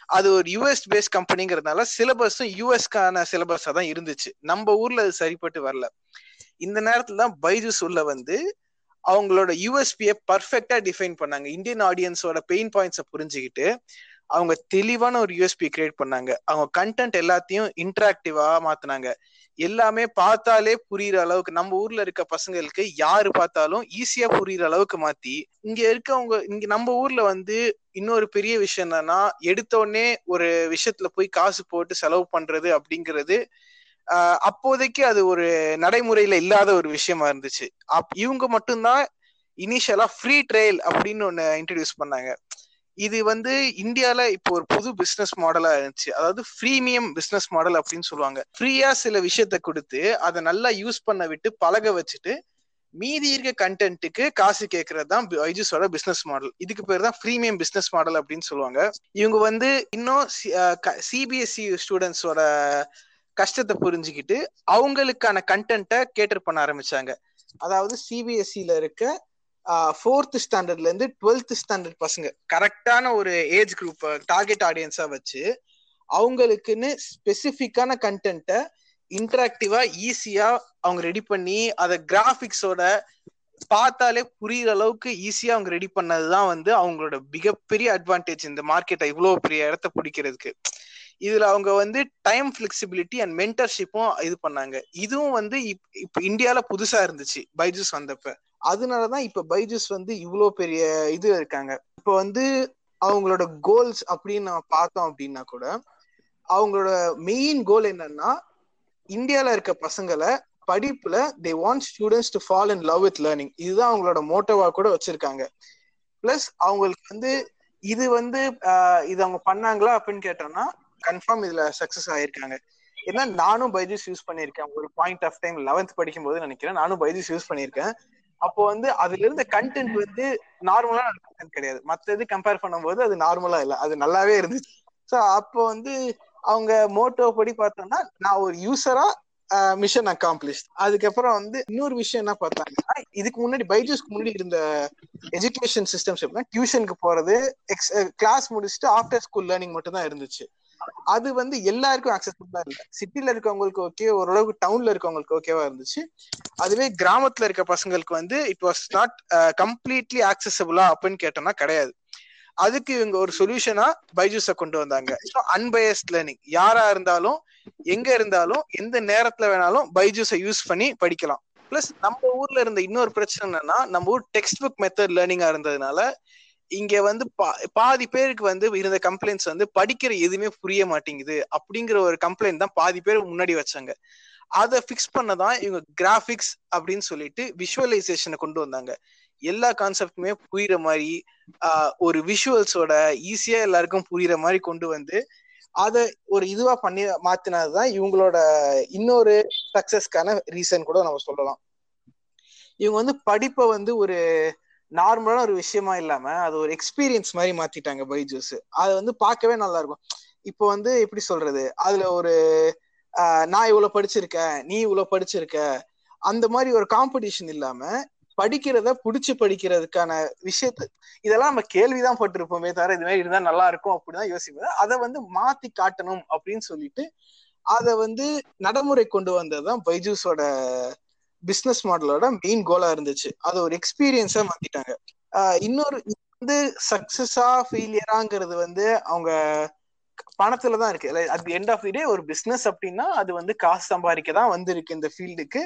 அது ஒரு யூஎஸ் பேஸ் கம்பெனிங்கிறதுனால சிலபஸும் யூஎஸ்க்கான சிலபஸா தான் இருந்துச்சு. நம்ம ஊர்ல அது சரிப்பட்டு வரல. இந்த நேரத்துல தான் பைஜூஸ் உள்ள வந்து அவங்களோட யூஎஸ்பியை பர்ஃபெக்டா டிஃபைன் பண்ணாங்க. இந்தியன் ஆடியன்ஸோட பெயின் பாயிண்ட்ஸை புரிஞ்சுக்கிட்டு அவங்க தெளிவான ஒரு யூஎஸ்பி கிரியேட் பண்ணாங்க. அவங்க கண்டென்ட் எல்லாத்தையும் இன்டராக்டிவா மாத்தினாங்க. எல்லாமே பார்த்தாலே புரியுற அளவுக்கு நம்ம ஊர்ல இருக்க பசங்களுக்கு யாரு பார்த்தாலும் ஈஸியா புரியுற அளவுக்கு மாத்தி இங்க இருக்கவங்க இங்க நம்ம ஊர்ல வந்து இன்னொரு பெரிய விஷயம் என்னன்னா எடுத்த உடனே ஒரு விஷயத்துல போய் காசு போட்டு செலவு பண்றது அப்படிங்கிறது அப்போதைக்கு அது ஒரு நடைமுறையில இல்லாத ஒரு விஷயமா இருந்துச்சு. அப் இவங்க மட்டும்தான் இனிஷியலா ஃப்ரீ ட்ரையல் அப்படின்னு ஒன்னு இன்ட்ரடியூஸ் பண்ணாங்க. இது வந்து இந்தியால இப்போ ஒரு புது பிசினஸ் மாடலா இருந்துச்சு. அதாவது ஃப்ரீமியம் பிசினஸ் மாடல் அப்படின்னு சொல்லுவாங்க. ஃப்ரீயா சில விஷயத்த கொடுத்து அதை நல்லா யூஸ் பண்ண விட்டு பழக வச்சுட்டு மீதி இருக்க கண்டென்ட்டுக்கு காசு கேட்கறது தான் பைஜூஸோட பிசினஸ் மாடல் இதுக்கு பேர் தான் ஃப்ரீமியம் பிசினஸ் மாடல் அப்படின்னு சொல்லுவாங்க. இவங்க வந்து இன்னும் சிபிஎஸ்சி ஸ்டூடெண்ட்ஸோட கஷ்டத்தை புரிஞ்சுக்கிட்டு அவங்களுக்கான கண்டென்ட்டை கேட்டர் பண்ண ஆரம்பிச்சாங்க. அதாவது சிபிஎஸ்சியில இருக்க ஃபோர்த் ஸ்டாண்டர்ட்ல இருந்து டுவெல்த் ஸ்டாண்டர்ட் பசங்க. கரெக்டான ஒரு ஏஜ் குரூப் டார்கெட் ஆடியன்ஸா வச்சு அவங்களுக்குன்னு ஸ்பெசிஃபிக்கான கண்டென்ட்டை இன்டராக்டிவா ஈஸியா அவங்க ரெடி பண்ணி அதை கிராஃபிக்ஸோட பார்த்தாலே புரியுற அளவுக்கு ஈஸியா அவங்க ரெடி பண்ணதுதான் வந்து அவங்களோட மிகப்பெரிய அட்வான்டேஜ் இந்த மார்க்கெட்டை இவ்வளவு பெரிய இடத்த பிடிக்கிறதுக்கு. இதுல அவங்க வந்து டைம் பிளெக்சிபிலிட்டி அண்ட் மென்டர்ஷிப்பும் இது பண்ணாங்க. இதுவும் வந்து இப்ப இந்தியால புதுசா இருந்துச்சு. பைஜூஸ் வந்தப்ப. அதனாலதான் இப்ப பைஜூஸ் வந்து இவ்வளவு பெரிய இது இருக்காங்க. இப்ப வந்து அவங்களோட கோல்ஸ் அப்படின்னு நம்ம பார்த்தோம் அப்படின்னா கூட அவங்களோட மெயின் கோல் என்னன்னா இந்தியால இருக்க பசங்களை படிப்புல they want students to fall in love with learning இதுதான் அவங்களோட மோட்டோவா கூட வச்சிருக்காங்க. பிளஸ் அவங்களுக்கு வந்து இது வந்து இது அவங்க பண்ணாங்களா அப்படின்னு கேட்டோம்னா கன்ஃபார்ம் இதுல சக்சஸ் ஆயிருக்காங்க. ஏன்னா நானும் பைஜூஸ் யூஸ் பண்ணியிருக்கேன். ஒரு பாயிண்ட் ஆஃப் டைம் லெவன்த் படிக்கும் போது நினைக்கிறேன். நானும் பைஜூஸ் யூஸ் பண்ணியிருக்கேன். அப்போ வந்து அதுல இருந்த கண்டென்ட் வந்து நார்மலா கிடையாது. மத்த இது கம்பேர் பண்ணும்போது அது நார்மலா இல்ல. அது நல்லாவே இருந்துச்சு. ஸோ அப்போ வந்து அவங்க மோட்டோ படி பார்த்தோம்னா நான் ஒரு யூசரா மிஷன் அக்காம்ப்ளிஷ் அதுக்கப்புறம் வந்து இன்னொரு விஷயம் என்ன பார்த்தாங்கன்னா இதுக்கு முன்னாடி பைஜூஸ்க்கு முன்னாடி இருந்த எஜுகேஷன் சிஸ்டம்ஸ் எப்படின்னா டியூஷனுக்கு போறது எக்ஸ் கிளாஸ் முடிச்சுட்டு ஆஃப்டர் ஸ்கூல் லேர்னிங் மட்டும் தான் இருந்துச்சு. அது வந்து எல்லாருக்கும் அக்சஸபிளா இல்ல சிட்டில இருக்கவங்களுக்கு ஓகே ஓரளவுக்கு டவுன்ல இருக்கவங்களுக்கு ஓகேவா இருந்துச்சு. அதுவே கிராமத்துல இருக்க பசங்களுக்கு வந்து இட் வாஸ் நாட் கம்ப்ளீட்லி ஆக்சசபிளா அப்படின்னு கேட்டோம்னா கிடையாது. அதுக்கு இவங்க ஒரு சொல்யூஷனா பைஜூஸ கொண்டு வந்தாங்க. அன்பயஸ்ட் லேர்னிங் யாரா இருந்தாலும் எங்க இருந்தாலும் எந்த நேரத்துல வேணாலும் பைஜூஸை யூஸ் பண்ணி படிக்கலாம். பிளஸ் நம்ம ஊர்ல இருந்த இன்னொரு பிரச்சனை என்னன்னா நம்ம ஊர் டெக்ஸ்ட் புக் மெத்தட் லேர்னிங்கா இருந்ததுனால இங்க வந்து பாதி பேருக்கு வந்து இருந்த கம்ப்ளைண்ட்ஸ் வந்து படிக்கிற எதுவுமே புரிய மாட்டேங்குது அப்படிங்கிற ஒரு கம்ப்ளைண்ட் தான் பாதி பேர் முன்னாடி வச்சாங்க. அதை ஃபிக்ஸ் பண்ணதான் இவங்க கிராஃபிக்ஸ் அப்படின்னு சொல்லிட்டு விஷுவலைசேஷனை கொண்டு வந்தாங்க. எல்லா கான்செப்டுமே புரியுற மாதிரி ஒரு விஷுவல்ஸோட ஈஸியா எல்லாருக்கும் புரியுற மாதிரி கொண்டு வந்து அதை ஒரு இதுவா பண்ணி மாத்தினதுதான் இவங்களோட இன்னொரு சக்சஸ்க்கான ரீசன் கூட நம்ம சொல்லலாம். இவங்க வந்து படிப்பை வந்து ஒரு நார்மலான ஒரு விஷயமா இல்லாம அது ஒரு எக்ஸ்பீரியன்ஸ் மாதிரி மாத்திட்டாங்க பைஜூஸ். அது வந்து பார்க்கவே நல்லா இருக்கும் இப்போ வந்து எப்படி சொல்றது? அதுல ஒரு நான் இவ்வளவு படிச்சிருக்கேன் நீ இவ்வளவு படிச்சிருக்க அந்த மாதிரி ஒரு காம்படிஷன் இல்லாம படிக்கிறத புடிச்சு படிக்கிறதுக்கான விஷயத்த இதெல்லாம் நம்ம கேள்விதான் பட்டிருப்போமே தவிர இது மாதிரி இருந்தா நல்லா இருக்கும் அப்படிதான் யோசிப்போம் அதை வந்து மாத்தி காட்டணும் அப்படின்னு சொல்லிட்டு அதை வந்து நடைமுறை கொண்டு வந்ததுதான் பைஜூஸோட பிசினஸ் மாடலோட மெயின் கோலா இருந்துச்சு. அது ஒரு எக்ஸ்பீரியன்ஸா மாத்திட்டாங்க. இன்னொரு வந்து சக்சஸா ஃபெயிலியராங்கிறது வந்து அவங்க பணத்துல தான் இருக்கு. At end of the day ஒரு பிசினஸ் அப்படின்னா அது வந்து காசு சம்பாதிக்க தான் வந்திருக்கு இந்த ஃபீல்டுக்கு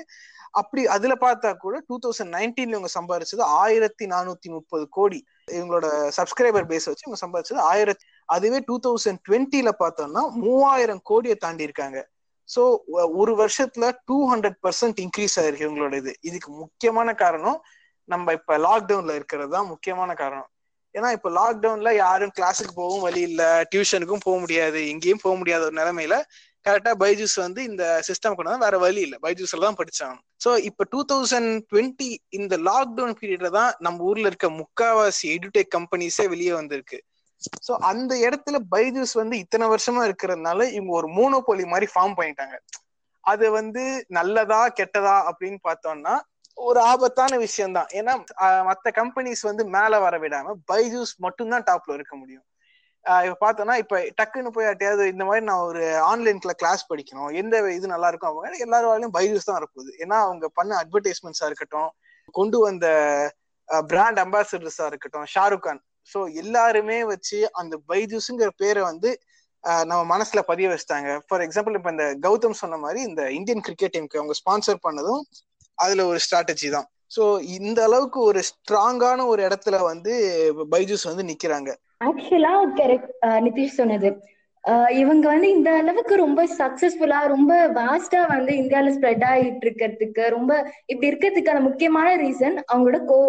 அப்படி அதுல பார்த்தா கூட டூ தௌசண்ட் நைன்டீன்ல இவங்க சம்பாதிச்சது ஆயிரத்தி நானூத்தி முப்பது கோடி. இவங்களோட சப்ஸ்கிரைபர் பேஸ் வச்சு இவங்க சம்பாதிச்சது ஆயிரத்தி அதுவே டூ தௌசண்ட் டுவெண்ட்டில பார்த்தோம்னா மூவாயிரம் கோடியை தாண்டி இருக்காங்க ஸோ ஒரு வருஷத்துல டூ ஹண்ட்ரட் பர்சன்ட் இன்க்ரீஸ் ஆயிருக்கு இவங்களோட இது. இதுக்கு முக்கியமான காரணம் நம்ம இப்ப லாக்டவுன்ல இருக்கிறது தான் முக்கியமான காரணம். ஏன்னா இப்ப லாக்டவுன்ல யாரும் கிளாஸுக்கு போகவும் வழி இல்ல டியூஷனுக்கும் போக முடியாது எங்கேயும் போக முடியாத ஒரு நிலைமையில கரெக்டா பைஜூஸ் வந்து இந்த சிஸ்டம் கொண்டு வந்து வேற வழி இல்லை. பைஜூஸ்ல தான் படிச்சாங்க. ஸோ இப்ப டூ தௌசண்ட் டுவெண்ட்டி இந்த லாக்டவுன் பீரியட்ல தான் நம்ம ஊர்ல இருக்க முக்காவாசி எடுடெக் கம்பெனிஸே வெளியே வந்திருக்கு. சோ அந்த இடத்துல பைஜூஸ் வந்து இத்தனை வருஷமா இருக்கிறதுனால இவங்க ஒரு மோனோபோலி மாதிரி ஃபார்ம் பண்ணிட்டாங்க. அது வந்து நல்லதா கெட்டதா அப்படின்னு பார்த்தோம்னா ஒரு ஆபத்தான விஷயம் தான் ஏன்னா மற்ற கம்பெனிஸ் வந்து மேல வர விடாம பைஜூஸ் மட்டும்தான் டாப்ல இருக்க முடியும். இப்ப பார்த்தோம்னா இப்ப டக்குன்னு போய் அட்டையாவது இந்த மாதிரி நான் ஒரு ஆன்லைன்ல கிளாஸ் படிக்கணும். எந்த இது நல்லா இருக்கும் அவங்க எல்லாரும் பைஜூஸ் தான் வரப்போகுது. ஏன்னா அவங்க பண்ண அட்வர்டைஸ்மெண்ட்ஸா இருக்கட்டும் கொண்டு வந்த பிராண்ட் அம்பாசிடர்ஸா இருக்கட்டும் ஷாருக் கான். ஸோ எல்லாருமே வச்சு அந்த பைஜூஸுங்கிற பேரை வந்து நம்ம மனசுல பதிய வச்சுட்டாங்க. ஃபார் எக்ஸாம்பிள் இப்ப இந்த கௌதம் சொன்ன மாதிரி இந்த இந்தியன் கிரிக்கெட் டீமுக்கு அவங்க ஸ்பான்சர் பண்ணதும் அதுல ஒரு ஸ்ட்ராட்டஜி தான். ஸோ இந்த அளவுக்கு ஒரு ஸ்ட்ராங்கான ஒரு இடத்துல வந்து பைஜூஸ் வந்து நிக்கிறாங்க. ஆக்சுவலா கரெக்ட் நிதிஷ் சொன்னது. இவங்க வந்து இந்த அளவுக்கு ரொம்ப சக்சஸ்ஃபுல்லா ரொம்ப வாஸ்டா வந்து இந்தியால ஸ்ப்ரெட் ஆகிட்டு இருக்கிறதுக்கு ரொம்ப இப்படி இருக்கிறதுக்கான முக்கியமான ரீசன் அவங்களோட கோ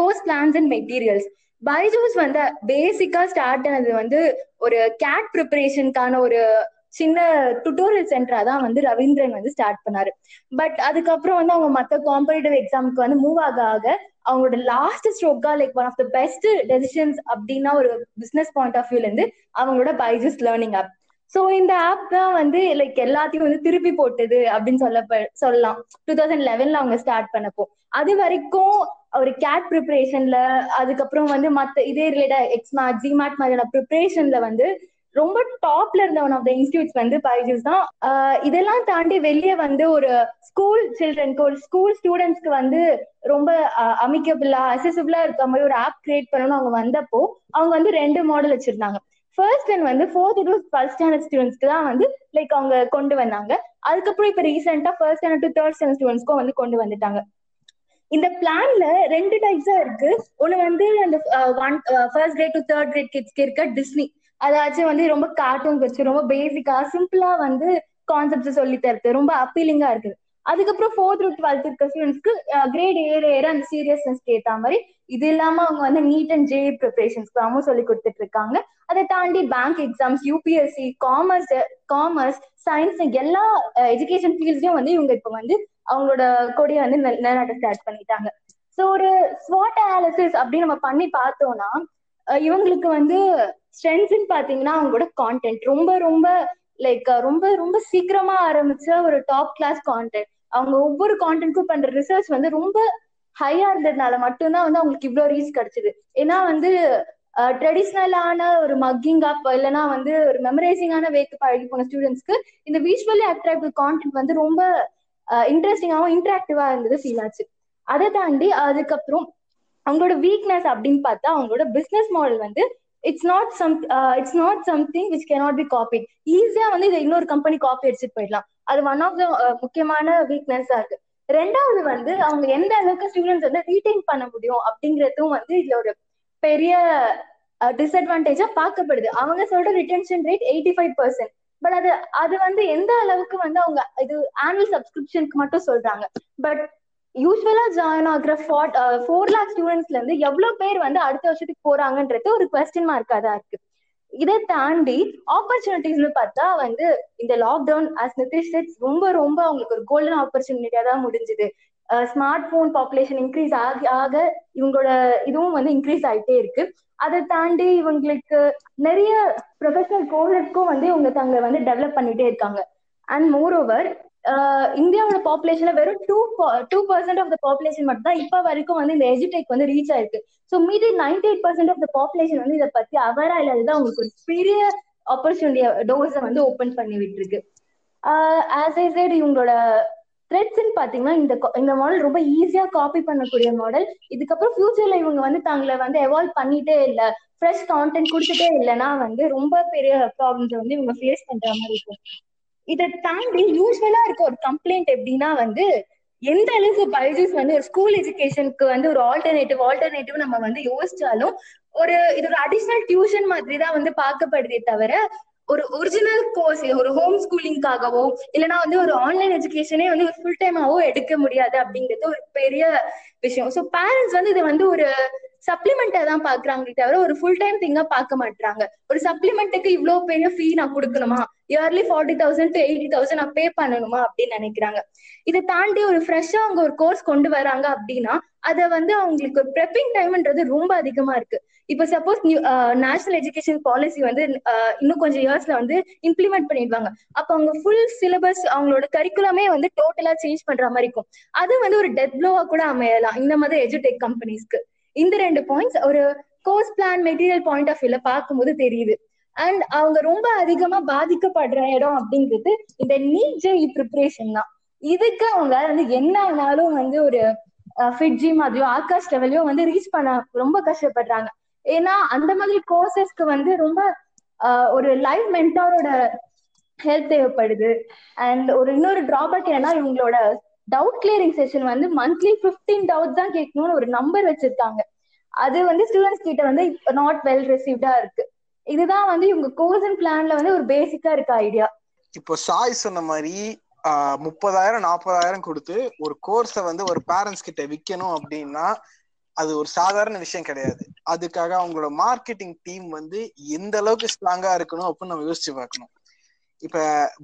course plans and materials Byju's வந்து பேசிக்கா ஸ்டார்ட் ஆனது வந்து ஒரு கேட் ப்ரிப்பரேஷனுக்கான ஒரு சின்ன டுட்டோரியல் சென்டரா தான் வந்து ரவீந்திரன் வந்து ஸ்டார்ட் பண்ணாரு. பட் அதுக்கப்புறம் வந்து அவங்க மத்த காம்படிட்டிவ் எக்ஸாமுக்கு வந்து மூவ் ஆக ஆக அவங்களோட last ஸ்ட்ரோக்கா like one of the best decisions அப்படின்னா ஒரு பிசினஸ் பாயிண்ட் ஆஃப் வியூல இருந்து அவங்களோட பைஜூஸ் லேர்னிங் ஆப் சோ இந்த ஆப் தான் வந்து லைக் எல்லாத்தையும் வந்து திருப்பி போட்டது அப்படின்னு சொல்ல சொல்லலாம். டூ தௌசண்ட் லெவன்ல அவங்க ஸ்டார்ட் பண்ணப்போ. அது வரைக்கும் ஒரு கேட் ப்ரிப்பரேஷன்ல அதுக்கப்புறம் வந்து மத்த இதே ரிலேட்டா எக்ஸ்மார்ட் ஜிமார்ட் மாதிரியான ப்ரிப்பரேஷன்ல வந்து ரொம்ப டாப்ல இருந்த ஒன் ஆஃப் த இன்ஸ்டியூட்ஸ் வந்து பைஜூஸ் தான். இதெல்லாம் தாண்டி வெளியே வந்து ஒரு ஸ்கூல் சில்ட்ரனுக்கு ஒரு ஸ்கூல் ஸ்டூடெண்ட்ஸ்க்கு வந்து ரொம்ப அமிக்கபிளா அசசிபிளா இருக்க மாதிரி ஒரு ஆப் கிரியேட் பண்ணணும்னு அவங்க வந்தப்போ அவங்க வந்து ரெண்டு மாடல் வச்சிருந்தாங்க. ஃபர்ஸ்ட் அண்ட் வந்து ஃபோர்த் டு ஃபர்ஸ்ட் ஸ்டாண்டர்ட் ஸ்டூடெண்ட்ஸ்க்கு தான் வந்து லைக் அவங்க கொண்டு வந்தாங்க. அதுக்கப்புறம் இப்ப ரீசெண்டா first standard to third standard ஸ்டூடெண்ட்ஸ்க்கும் வந்து கொண்டு வந்துட்டாங்க. இந்த பிளான்ல ரெண்டு டைப்ஸா இருக்கு. ஒன்னு வந்து அந்த one first grade to third grade கிட்ஸ்க்கு இருக்க டிஸ்னி அதாச்சும் வந்து ரொம்ப கார்ட்டூன் வச்சு ரொம்ப பேசிக்கா சிம்பிளா வந்து கான்செப்ட்ஸ் சொல்லி தருது. ரொம்ப அப்பீலிங்கா இருக்குது. அதுக்கப்புறம் ஃபோர்த் டு டுவெல்த் இருக்க ஸ்டூடெண்ட்ஸ்க்கு கிரேட் ஏற ஏற அந்த சீரியஸ்னஸ்க்கு ஏத்த மாதிரி இது இல்லாம அவங்க வந்து நீட் அண்ட் ஜே ப்ரிப்பரேஷன்ஸ்க்காகவும் சொல்லி கொடுத்துட்டு இருக்காங்க. அதை தாண்டி bank exams UPSC commerce commerce science எல்லா எஜுகேஷன் ஃபீல்ட்லயும் வந்து இவங்க இப்ப வந்து அவங்களோட கொடியை வந்து நிலநாட்ட ஸ்டார்ட் பண்ணிட்டாங்க. ஸோ ஒரு ஸ்வாட் அனாலிசிஸ் அப்படின்னு நம்ம பண்ணி பார்த்தோம்னா இவங்களுக்கு வந்து ஸ்ட்ரென்த்ஸ்ன்னு பார்த்தீங்கன்னா அவங்களோட கான்டென்ட் ரொம்ப ரொம்ப லைக் ரொம்ப ரொம்ப சீக்கிரமா ஆரம்பிச்ச ஒரு டாப் கிளாஸ் கான்டென்ட் அவங்க ஒவ்வொரு கான்டென்ட்க்கும் பண்ற ரிசர்ச் வந்து ரொம்ப ஹையா இருந்ததுனால மட்டும்தான் வந்து அவங்களுக்கு இவ்வளோ ரீச் கிடைச்சது. ஏன்னா வந்து ட்ரெடிஷ்னலான ஒரு மக்கிங் அப் இல்லைன்னா வந்து ஒரு மெமரைசிங்கான வேக்கு பழகி போன ஸ்டூடெண்ட்ஸ்க்கு இந்த விஷுவலி அட்ராக்டிவ் கான்டென்ட் வந்து ரொம்ப இன்ட்ரெஸ்டிங்காகவும் இன்ட்ராக்டிவா இருந்தது ஃபீல் ஆச்சு. அதை தாண்டி அதுக்கப்புறம் அவங்களோட வீக்னஸ் அப்படின்னு பார்த்தா அவங்களோட பிசினஸ் மாடல் வந்து it's not some it's not something which cannot be copied ஈஸியா வந்து இதை இன்னொரு கம்பெனி காப்பி அடிச்சுட்டு போயிடலாம். அது ஒன் ஆஃப் த முக்கியமான வீக்னஸா இருக்கு. ரெண்டாவது வந்து அவங்க எந்த அளவுக்கு ஸ்டூடெண்ட்ஸ் வந்து ரீட்டைன் பண்ண முடியும் அப்படிங்கறதும் வந்து இதுல ஒரு பெரிய டிஸ்அட்வான்டேஜா பார்க்கப்படுது. அவங்க சொல்ற retention rate eighty five percent but அது அது வந்து எந்த அளவுக்கு வந்து அவங்க இது ஆனுவல் சப்ஸ்கிரிப்ஷனுக்கு மட்டும் சொல்றாங்க. பட் யூஸ்வலா ஜாயின் ஆகுற ஃபார்ட் ஃபோர் லேக் ஸ்டூடெண்ட்ஸ்ல இருந்து எவ்வளவு பேர் வந்து அடுத்த வருஷத்துக்கு போறாங்கன்றது ஒரு கொஸ்டின் மார்க்கா தான் இருக்கு. இதை தாண்டி ஆப்பர்ச்சுனிட்டிஸ்னு பார்த்தா வந்து இந்த லாக்டவுன் அஸ் நிதிஷ் ரொம்ப ரொம்ப அவங்களுக்கு ஒரு கோல்டன் ஆப்பர்ச்சுனிட்டியா தான் முடிஞ்சுது. ஸ்மார்ட் போன் பாப்புலேஷன் இன்க்ரீஸ் ஆக ஆக இவங்களோட இதுவும் வந்து இன்க்ரீஸ் ஆயிட்டே இருக்கு. அதை தாண்டி இவங்களுக்கு நிறைய ப்ரொஃபஷனல் கோர்ஸுக்கும் வந்து இவங்க தங்களை வந்து டெவலப் பண்ணிட்டே இருக்காங்க. அண்ட் மோர் ஓவர் இந்தியாவோட பாப்புலேஷன்ல வெறும் two two percent of the population மட்டும் தான் இப்ப வரைக்கும் வந்து இந்த எஜுடெக் வந்து ரீச் ஆயிருக்கு. ஸோ மீதி ninety eight percent of the population வந்து இதை பத்தி அவரா இல்லாதது அவங்களுக்கு ஒரு பெரிய ஆப்பர்ச்சுனிட்டி டோர்ஸை வந்து ஓப்பன் பண்ணி விட்டுருக்கு. ஆஸ் ஐ சைடு இவங்களோட த்ரெட்ஸ்ன்னு பாத்தீங்கன்னா இந்த இந்த மாடல் ரொம்ப ஈஸியா காப்பி பண்ணக்கூடிய மாடல் இதுக்கப்புறம் ஃபியூச்சர்ல இவங்க வந்து தங்களை வந்து எவால்வ் பண்ணிட்டே இல்ல. ஃப்ரெஷ் கான்டென்ட் கொடுத்துட்டே இல்லைன்னா வந்து ரொம்ப பெரிய ப்ராப்ளம்ஸ் வந்து இவங்க ஃபேஸ் பண்ற மாதிரி இருக்கும். இதை தாண்டி யூஸ்வலா இருக்க ஒரு கம்ப்ளைண்ட் எப்படின்னா வந்து எந்த அளவுக்கு பைஜூஸ் வந்து ஒரு ஸ்கூல் எஜுகேஷனுக்கு வந்து ஒரு ஆல்டர்னேட்டிவ் ஆல்டர்னேட்டிவ் நம்ம வந்து யோசிச்சாலும் ஒரு இது ஒரு அடிஷனல் டியூஷன் மாதிரி தான் வந்து பார்க்கப்படுதே தவிர ஒரு ஒரிஜினல் கோர்ஸ் ஒரு ஹோம் ஸ்கூலிங்காகவோ இல்லைன்னா வந்து ஒரு ஆன்லைன் எஜுகேஷனே வந்து ஒரு ஃபுல் டைமாவோ எடுக்க முடியாது அப்படிங்கிறது ஒரு பெரிய விஷயம். ஸோ பேரண்ட்ஸ் வந்து இதை வந்து ஒரு சப்ளிமெண்டா தான் பாக்குறாங்களே தவிர ஒரு ஃபுல் டைம் திங்கா பார்க்க மாட்டாங்க ஒரு சப்ளிமெண்ட்டுக்கு இவ்வளவு பெரிய ஃபீ நான் கொடுக்கணுமா? Yearly forty thousand to eighty thousand நான் பே பண்ணணுமா அப்படின்னு நினைக்கிறாங்க. இதை தாண்டி ஒரு ஃப்ரெஷ்ஷா அவங்க ஒரு கோர்ஸ் கொண்டு வராங்க அப்படின்னா அதை வந்து அவங்களுக்கு ப்ரெப்பிங் டைம்ன்றது ரொம்ப அதிகமா இருக்கு. இப்ப சப்போஸ் நேஷனல் எஜுகேஷன் பாலிசி வந்து இன்னும் கொஞ்சம் இயர்ஸ்ல வந்து இம்ப்ளிமெண்ட் பண்ணிடுவாங்க. அப்ப அவங்க ஃபுல் சிலபஸ் அவங்களோட கரிக்குலமே வந்து டோட்டலா சேஞ்ச் பண்ற மாதிரி இருக்கும். அது வந்து ஒரு டெத் ப்ளோவா கூட அமையலாம். இந்த மாதிரி எஜுடெக் கம்பெனிஸ்க்கு இந்த ரெண்டு பாயிண்ட்ஸ் ஒரு course plan material point of வியூல பார்க்கும்போது தெரியுது. அண்ட் அவங்க ரொம்ப அதிகமா பாதிக்கப்படுற இடம் அப்படிங்கிறது இந்த நீட் ஜெய் ப்ரிப்பரேஷன் தான். இதுக்கு அவங்க வந்து என்ன ஆனாலும் வந்து ஒரு ஃபிட்ஜி மாதிரியோ ஆகாஷ் லெவலையோ வந்து ரீச் பண்ண ரொம்ப கஷ்டப்படுறாங்க. ஏன்னா அந்த மாதிரி கோர்சஸ்க்கு வந்து ரொம்ப ஒரு லைவ் மென்டாரோட ஹெல்ப் தேவைப்படுது. அண்ட் ஒரு இன்னொரு டிராபேக் என்னன்னா இவங்களோட டவுட் கிளியரிங் செஷன் வந்து மந்த்லி பிப்டீன் டவுட் தான் கேட்கணும்னு ஒரு நம்பர் வச்சிருக்காங்க. அது வந்து ஸ்டூடெண்ட்ஸ் கிட்ட வந்து நாட் வெல் ரிசீவ்டா இருக்கு. இதுதான் வந்து இவங்க கோர்ஸ் அண்ட் பிளான்ல வந்து ஒரு பேசிக்கா இருக்க ஐடியா இப்போ சாய் சொன்ன மாதிரி முப்பதாயிரம் நாற்பதாயிரம் கொடுத்து ஒரு கோர்ஸை வந்து ஒரு பேரண்ட்ஸ் கிட்ட விற்கணும் அப்படின்னா அது ஒரு சாதாரண விஷயம் கிடையாது. அதுக்காக அவங்களோட மார்க்கெட்டிங் டீம் வந்து எந்த அளவுக்கு ஸ்ட்ராங்கா இருக்கணும் அப்படின்னு நம்ம யோசிச்சு பார்க்கணும். இப்ப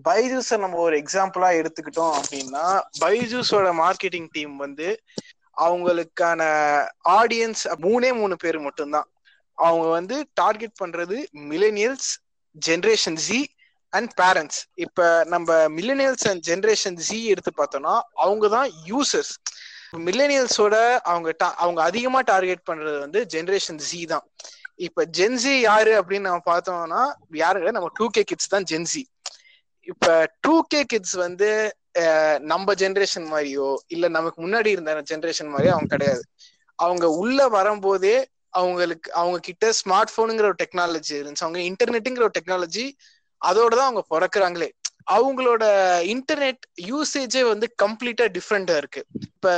பைஜூஸ நம்ம ஒரு எக்ஸாம்பிளா எடுத்துக்கிட்டோம் அப்படின்னா பைஜூஸோட மார்க்கெட்டிங் டீம் வந்து அவங்களுக்கான ஆடியன்ஸ் மூணே மூணு பேர் மட்டும்தான். அவங்க வந்து டார்கெட் பண்றது millennials generation Z and parents இப்ப நம்ம மில்லினியல்ஸ் அண்ட் ஜென்ரேஷன் ஜி எடுத்து பார்த்தோம்னா அவங்க தான் யூசர்ஸ் மில்லேனியல்ஸோட அவங்க அவங்க அதிகமா டார்கெட் பண்றது வந்து ஜென்ரேஷன் ஜி தான். இப்ப ஜென்சி யாரு அப்படின்னு நம்ம பார்த்தோம்னா யாரு நம்ம டூ கே கிட்ஸ் தான் ஜென்சி இப்ப டூ கே கிட்ஸ் வந்து நம்ம ஜென்ரேஷன் மாதிரியோ இல்ல நமக்கு முன்னாடி இருந்த ஜென்ரேஷன் மாதிரியோ அவங்க கிடையாது. அவங்க உள்ள வரும்போதே அவங்களுக்கு அவங்க கிட்ட ஸ்மார்ட் போனுங்கிற ஒரு டெக்னாலஜி இருந்துச்சு. அவங்க இன்டர்நெட்டுங்கிற ஒரு டெக்னாலஜி அதோட தான் அவங்க பிறக்குறாங்களே. அவங்களோட இன்டர்நெட் யூசேஜே வந்து கம்ப்ளீட்டா டிஃப்ரெண்டா இருக்கு. இப்ப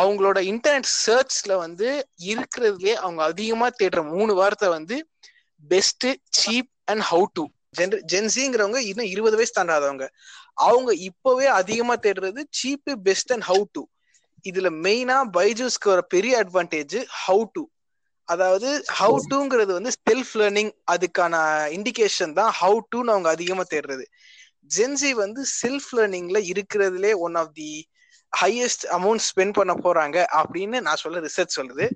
அவங்களோட இன்டர்நெட் சர்ச்ல வந்து இருக்கிறதுலே அவங்க அதிகமா தேடுற மூணு வார்த்தை வந்து best cheap and how to Gen ஜென்சிங்கிறவங்க இன்னும் இருபது வயசு தாண்டாதவங்க அவங்க இப்பவே அதிகமா தேடுறது சீப்பு பெஸ்ட் அண்ட் ஹவு டு இதுல மெயினா பைஜூஸ்க்கு ஒரு பெரிய அட்வான்டேஜ் ஹவு டு அதாவது ஹவு டுங்கிறது வந்து செல்ஃப் லேர்னிங் அதுக்கான இண்டிகேஷன் தான் ஹவு டுன்னு அவங்க அதிகமா தேடுறது. ஜென்சி வந்து செல்ஃப் லேர்னிங்ல இருக்கிறதுலே one of the highest amount spend பண்ண போறாங்க அப்படின்னு நான் சொல்ல ரிசர்ச் சொல்லுது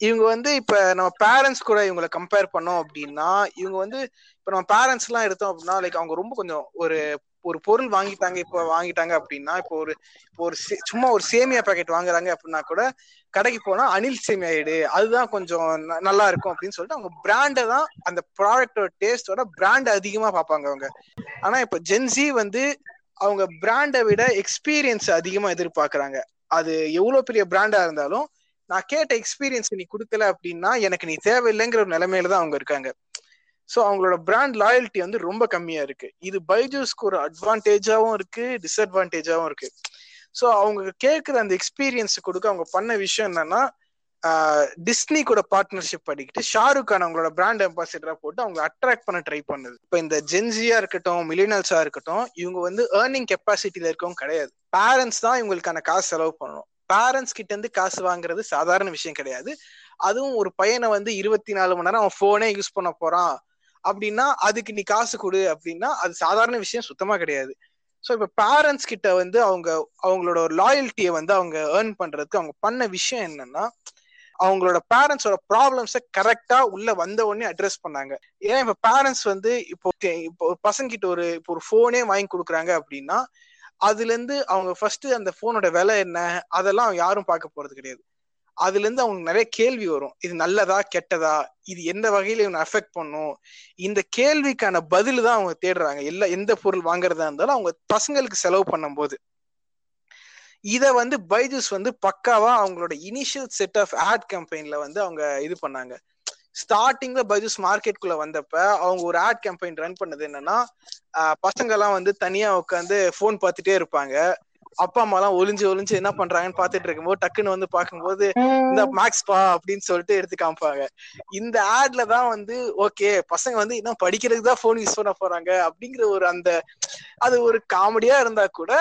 இவங்க வந்து இப்ப நம்ம பேரண்ட்ஸ் கூட இவங்களை கம்பேர் பண்ணோம் அப்படின்னா இவங்க வந்து இப்ப நம்ம பேரண்ட்ஸ் எல்லாம் எடுத்தோம் அப்படின்னா லைக் அவங்க ரொம்ப கொஞ்சம் ஒரு ஒரு பொருள் வாங்கிட்டாங்க இப்போ வாங்கிட்டாங்க அப்படின்னா இப்போ ஒரு இப்போ ஒரு சே- சும்மா ஒரு சேமியா பாக்கெட் வாங்குறாங்க அப்படின்னா கூட கடைக்கு போனா அனில் சேமியா எடு அதுதான் கொஞ்சம் ந- நல்லா இருக்கும் அப்படின்னு சொல்லிட்டு அவங்க பிராண்டை தான் அந்த ப்ராடக்டோட டேஸ்டோட பிராண்ட் அதிகமா பார்ப்பாங்க அவங்க. ஆனா இப்போ ஜென்சி வந்து அவங்க பிராண்டை விட எக்ஸ்பீரியன்ஸ் அதிகமா எதிர்பார்க்கறாங்க. அது எவ்வளவு பெரிய பிராண்டா இருந்தாலும் நான் கேட்ட எக்ஸ்பீரியன்ஸ் நீ கொடுக்கல அப்படின்னா எனக்கு நீ தேவையில்லைங்கிற ஒரு நிலைமையில தான் அவங்க இருக்காங்க. ஸோ அவங்களோட பிராண்ட் லாயல்ட்டி வந்து ரொம்ப கம்மியா இருக்கு. இது பைஜூஸ்க்கு ஒரு அட்வான்டேஜாவும் இருக்கு டிஸ்அட்வான்டேஜாவும் இருக்கு. ஸோ அவங்க கேட்குற அந்த எக்ஸ்பீரியன்ஸ் கொடுக்க அவங்க பண்ண விஷயம் என்னன்னா டிஸ்னி கூட பார்ட்னர்ஷிப் பண்ணிக்கிட்டு ஷாருக் கான் அவங்களோட பிராண்ட் அம்பாசிடரா போட்டு அவங்க அட்ராக்ட் பண்ண ட்ரை பண்ணுது. இப்போ இந்த ஜென்சியா இருக்கட்டும் மிலினல்ஸா இருக்கட்டும் இவங்க வந்து ஏர்னிங் கெப்பாசிட்டியில இருக்கவும் கிடையாது. பேரண்ட்ஸ் தான் இவங்களுக்கான காசு செலவு பண்ணணும். பேரண்ட்ஸ் கிட்ட இருந்து காசு வாங்குறது சாதாரண விஷயம் கிடையாது. அதுவும் ஒரு பையனை வந்து இருபத்தி நாலு மணி நேரம் அவன் போனே யூஸ் பண்ண போறான். அப்படின்னா அதுக்கு நீ காசு கொடு அப்படின்னா அது சாதாரண விஷயம் சுத்தமா கிடையாது. ஸோ இப்போ பேரண்ட்ஸ் கிட்ட வந்து அவங்க அவங்களோட ஒரு லாயல்ட்டியை வந்து அவங்க ஏர்ன் பண்றதுக்கு அவங்க பண்ண விஷயம் என்னன்னா அவங்களோட பேரண்ட்ஸோட ப்ராப்ளம்ஸை கரெக்டா உள்ள வந்த உடனே அட்ரஸ் பண்ணாங்க. ஏன்னா இப்போ பேரண்ட்ஸ் வந்து இப்போ இப்போ ஒரு பசங்க கிட்ட ஒரு இப்போ ஒரு ஃபோனே வாங்கி கொடுக்குறாங்க அப்படின்னா அதுல இருந்து அவங்க ஃபர்ஸ்ட் அந்த போனோட விலை என்ன அதெல்லாம் யாரும் பார்க்க போறது கிடையாது. அதுல இருந்து அவங்களுக்கு நிறைய கேள்வி வரும். இது நல்லதா கெட்டதா? இது எந்த வகையில இவனை அஃபெக்ட் பண்ணும்? இந்த கேள்விக்கான பதில் தான் அவங்க தேடுறாங்க. எல்லா எந்த பொருள் வாங்குறதா இருந்தாலும் அவங்க பசங்களுக்கு செலவு பண்ணும்போது. இத வந்து பைஜூஸ் வந்து பக்காவா அவங்களோட இனிஷியல் செட் ஆஃப் ஆட் கேம்பெயின்ல வந்து அவங்க இது பண்ணாங்க. ஸ்டார்டிங்ல பைஜூஸ் மார்க்கெட்குள்ள வந்தப்ப அவங்க ஒரு ஆட் கேம்பெயின் ரன் பண்ணது என்னன்னா பசங்க எல்லாம் வந்து தனியா உட்காந்து போன் பார்த்துட்டே இருப்பாங்க. அப்பா அம்மா எல்லாம் ஒளிஞ்சு ஒளிஞ்சு என்ன பண்றாங்கன்னு பாத்துட்டு இருக்கும்போது டக்குன்னு வந்து பாக்கும்போது இந்த மேக்ஸ் பா அப்படின்னு சொல்லிட்டு எடுத்து காமிப்பாங்க. இந்த ஆட்ல தான் வந்து ஓகே பசங்க வந்து இன்னும் படிக்கிறதுக்கு தான் போன் யூஸ் பண்ண போறாங்க அப்படிங்கிற ஒரு அந்த அது ஒரு காமெடியா இருந்தா கூட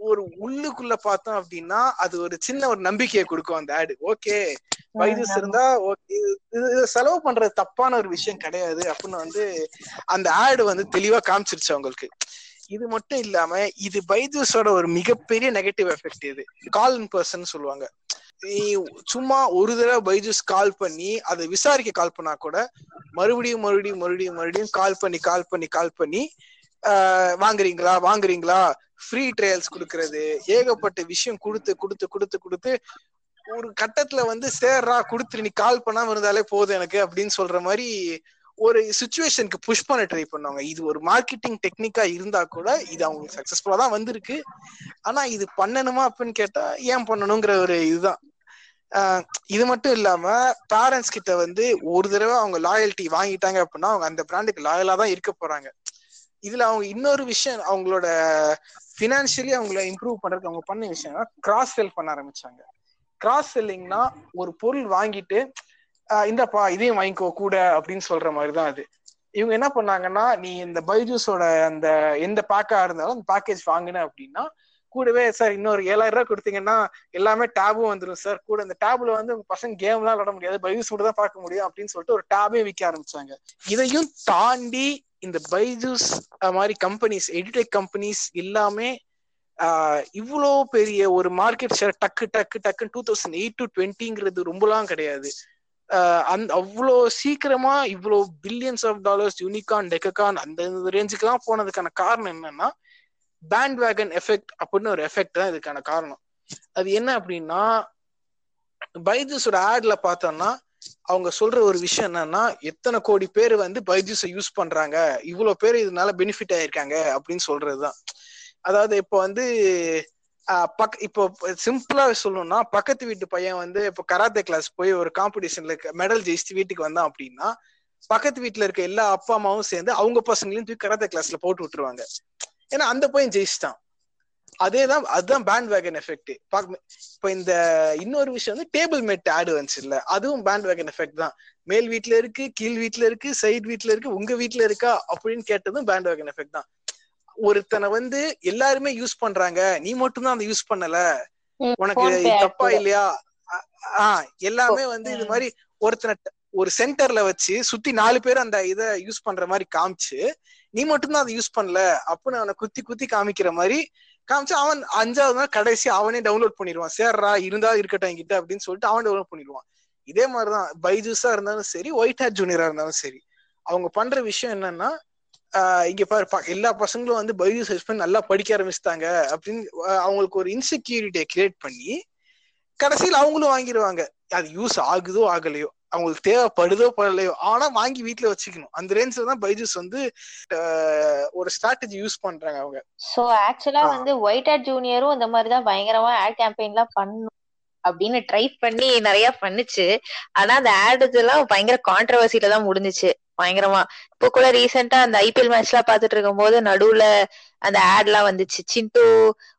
ஒரு உள்ளுக்குள்ள பார்த்தோம் அப்படின்னா அது ஒரு சின்ன ஒரு நம்பிக்கையை கொடுக்கும் அந்த ஆடு ஓகே வைரஸ் இருந்தா செலவு பண்றது தப்பான ஒரு விஷயம் கிடையாது அப்படின்னு வந்து அந்த ஆடு வந்து தெளிவா காமிச்சிருச்சு அவங்களுக்கு. இது மட்டும் இல்லாம இது பைஜூஸோட ஒரு மிகப்பெரிய நெகட்டிவ் எஃபெக்ட் இது. கால் இன் பர்சன் சொல்லுவாங்க. நீ சும்மா ஒரு தடவை பைஜூஸ் கால் பண்ணி அதை விசாரிக்க கால் பண்ணா கூட மறுபடியும் மறுபடியும் மறுபடியும் மறுபடியும் கால் பண்ணி கால் பண்ணி கால் பண்ணி வாங்குறீங்களா வாங்குறீங்களா? ஃப்ரீ ட்ரையல்ஸ் கொடுக்கறது. ஏகப்பட்ட விஷயம் கொடுத்து கொடுத்து கொடுத்து கொடுத்து ஒரு கட்டத்துல வந்து சேர்றா கொடுத்துரு நீ கால் பண்ணாம இருந்தாலே போதும் எனக்கு அப்படின்னு சொல்ற மாதிரி ஒரு சுச்சுவேஷனுக்கு புஷ் பண்ண ட்ரை பண்ணுவாங்க. இது ஒரு மார்க்கெட்டிங் டெக்னிக்கா இருந்தா கூட இது அவங்களுக்கு சக்சஸ்ஃபுல்லா தான் வந்திருக்கு. ஆனா இது பண்ணணுமா அப்படின்னு கேட்டா ஏன் பண்ணணுங்கிற ஒரு இதுதான். இது மட்டும் இல்லாம பேரண்ட்ஸ் கிட்ட வந்து ஒரு தடவை அவங்க லாயல்ட்டி வாங்கிட்டாங்க அப்படின்னா அவங்க அந்த பிராண்டுக்கு லாயலா தான் இருக்க போறாங்க. இதுல அவங்க இன்னொரு விஷயம் அவங்களோட பினான்சியலி அவங்கள இம்ப்ரூவ் பண்றதுக்கு அவங்க பண்ண விஷயம் கிராஸ் செல் பண்ண ஆரம்பிச்சாங்க. கிராஸ் செல்லிங்னா ஒரு பொருள் வாங்கிட்டு இந்தப்பா இதையும் வாங்கிக்கோ கூட அப்படின்னு சொல்ற மாதிரி தான் அது. இவங்க என்ன பண்ணாங்கன்னா நீ இந்த பைஜூஸோட அந்த எந்த பேக்கா இருந்தாலும் அந்த பேக்கேஜ் வாங்கின அப்படின்னா கூடவே சார் இன்னொரு ஏழாயிரம் ரூபாய் கொடுத்தீங்கன்னா எல்லாமே டேபும் வந்துடும் சார் கூட இந்த டேப்ல வந்து உங்க பசங்க கேம்லாம் எல்லாம் விளாட முடியாது பைஜூஸ் மட்டும் தான் பார்க்க முடியும் அப்படின்னு சொல்லிட்டு ஒரு டேபே விற்க ஆரம்பிச்சாங்க. இதையும் தாண்டி இந்த பைஜூஸ் மாதிரி கம்பெனிஸ் எடிடெக் கம்பெனிஸ் எல்லாமே இவ்வளோ பெரிய ஒரு மார்க்கெட் ஷேர் டக்கு டக்கு டக்குன்னு டூ தௌசண்ட் எயிட் டு டுவெண்ட்டிங்கிறது ரொம்பலாம் கிடையாது. அந்த அவ்வளோ சீக்கிரமா இவ்வளோ billions of dollars unicorn decacorn அந்த ரேஞ்சுக்கெல்லாம் போனதுக்கான காரணம் என்னன்னா பேண்ட் வேகன் எஃபெக்ட் அப்படின்னு ஒரு எஃபெக்ட் தான் இதுக்கான காரணம். அது என்ன அப்படின்னா பைஜூஸோட ஆட்ல பார்த்தோம்னா அவங்க சொல்ற ஒரு விஷயம் என்னன்னா எத்தனை கோடி பேர் வந்து பைஜூஸை யூஸ் பண்றாங்க இவ்வளோ பேர் இதனால பெனிஃபிட் ஆயிருக்காங்க அப்படின்னு சொல்றதுதான். அதாவது இப்போ வந்து பக் இப்போ சிம்பிளா சொல்லணும்னா பக்கத்து வீட்டு பையன் வந்து இப்போ கராத்தே கிளாஸ் போய் ஒரு காம்படிஷன்ல மெடல் ஜெயிச்சு வீட்டுக்கு வந்தான் அப்படின்னா பக்கத்து வீட்டுல இருக்க எல்லா அப்பா அம்மாவும் சேர்ந்து அவங்க பசங்களையும் தூக்கி கராத்தே கிளாஸ்ல போட்டு விட்டுருவாங்க. ஏன்னா அந்த பையன் ஜெயிச்சிட்டான். அதேதான் அதுதான் பேண்ட் வேகன் எஃபெக்ட் இப்போ இந்த இன்னொரு விஷயம் வந்து டேபிள் மேட் ஆடு வந்துச்சு இல்ல. அதுவும் பேண்ட் வேகன் எஃபெக்ட் தான். மேல் வீட்டுல இருக்கு கீழ் வீட்டுல இருக்கு சைடு வீட்டுல இருக்கு உங்க வீட்டுல இருக்கா அப்படின்னு கேட்டதும் பேண்ட் வேகன் எஃபெக்ட் தான். ஒருத்தனை வந்து எல்லாருமே யூஸ் பண்றாங்க. நீ மட்டும் தான் அந்த யூஸ் பண்ணல. உனக்கு தப்பா இல்லையா? ஆஹ் எல்லாமே வந்து இது மாதிரி ஒருத்தனை ஒரு சென்டர்ல வச்சு சுத்தி நாலு பேர் அந்த இத யூஸ் பண்ற மாதிரி காமிச்சு நீ மட்டும்தான் அதை யூஸ் பண்ணல அப்படின்னு அவனை குத்தி குத்தி காமிக்கிற மாதிரி காமிச்சு அவன் அஞ்சாவது நாள் கடைசி அவனே டவுன்லோட் பண்ணிடுவான். சேர்றா இருந்தா இருக்கட்டும் என்கிட்ட அப்படின்னு சொல்லிட்டு அவன் டவுன்லோட் பண்ணிடுவான். இதே மாதிரிதான் பைஜூஸா இருந்தாலும் சரி ஒயிட் ஹேட் ஜூனியரா இருந்தாலும் சரி. அவங்க பண்ற விஷயம் என்னன்னா இங்க பாரு ப- எல்லா பசங்களும் வந்து பைஜூஸ் யூஸ் பண்ணி நல்லா படிக்க ஆரம்பிச்சிட்டாங்க அப்படின்னு அவங்களுக்கு ஒரு இன்செக்யூரிட்டியை கிரியேட் பண்ணி கடைசியில் அவங்களும் வாங்கிடுவாங்க அது யூஸ் ஆகுதோ ஆகலையோ அவங்களுக்கு தேவைப்படுதோ படலையோ ஆனா வாங்கி வீட்ல வச்சுக்கணும். அந்த ரேஞ்சில தான் பைஜூஸ் வந்து ஒரு ஸ்ட்ராட்டஜி யூஸ் பண்றாங்க அவங்க. சோ ஆக்சுவலா. வந்து ஒயிட் ஹேட் ஜூனியரும் இந்த மாதிரி தான் பயங்கரமா ஆட் கேம்பெயின்லாம் பண்ணும் அப்படின்னு ட்ரை பண்ணி நிறைய பண்ணுச்சு. ஆனா அந்த ஆட் இதெல்லாம் பயங்கர கான்ட்ரவர்சில தான் முடிஞ்சுச்சு. பயங்கரமா. இப்போ கூட ரீசெண்டா அந்த ஐபிஎல் மேட்ச் எல்லாம் பாத்துட்டு இருக்கும் போது நடுவுல அந்த ஆட் எல்லாம் வந்துச்சு. சிண்டு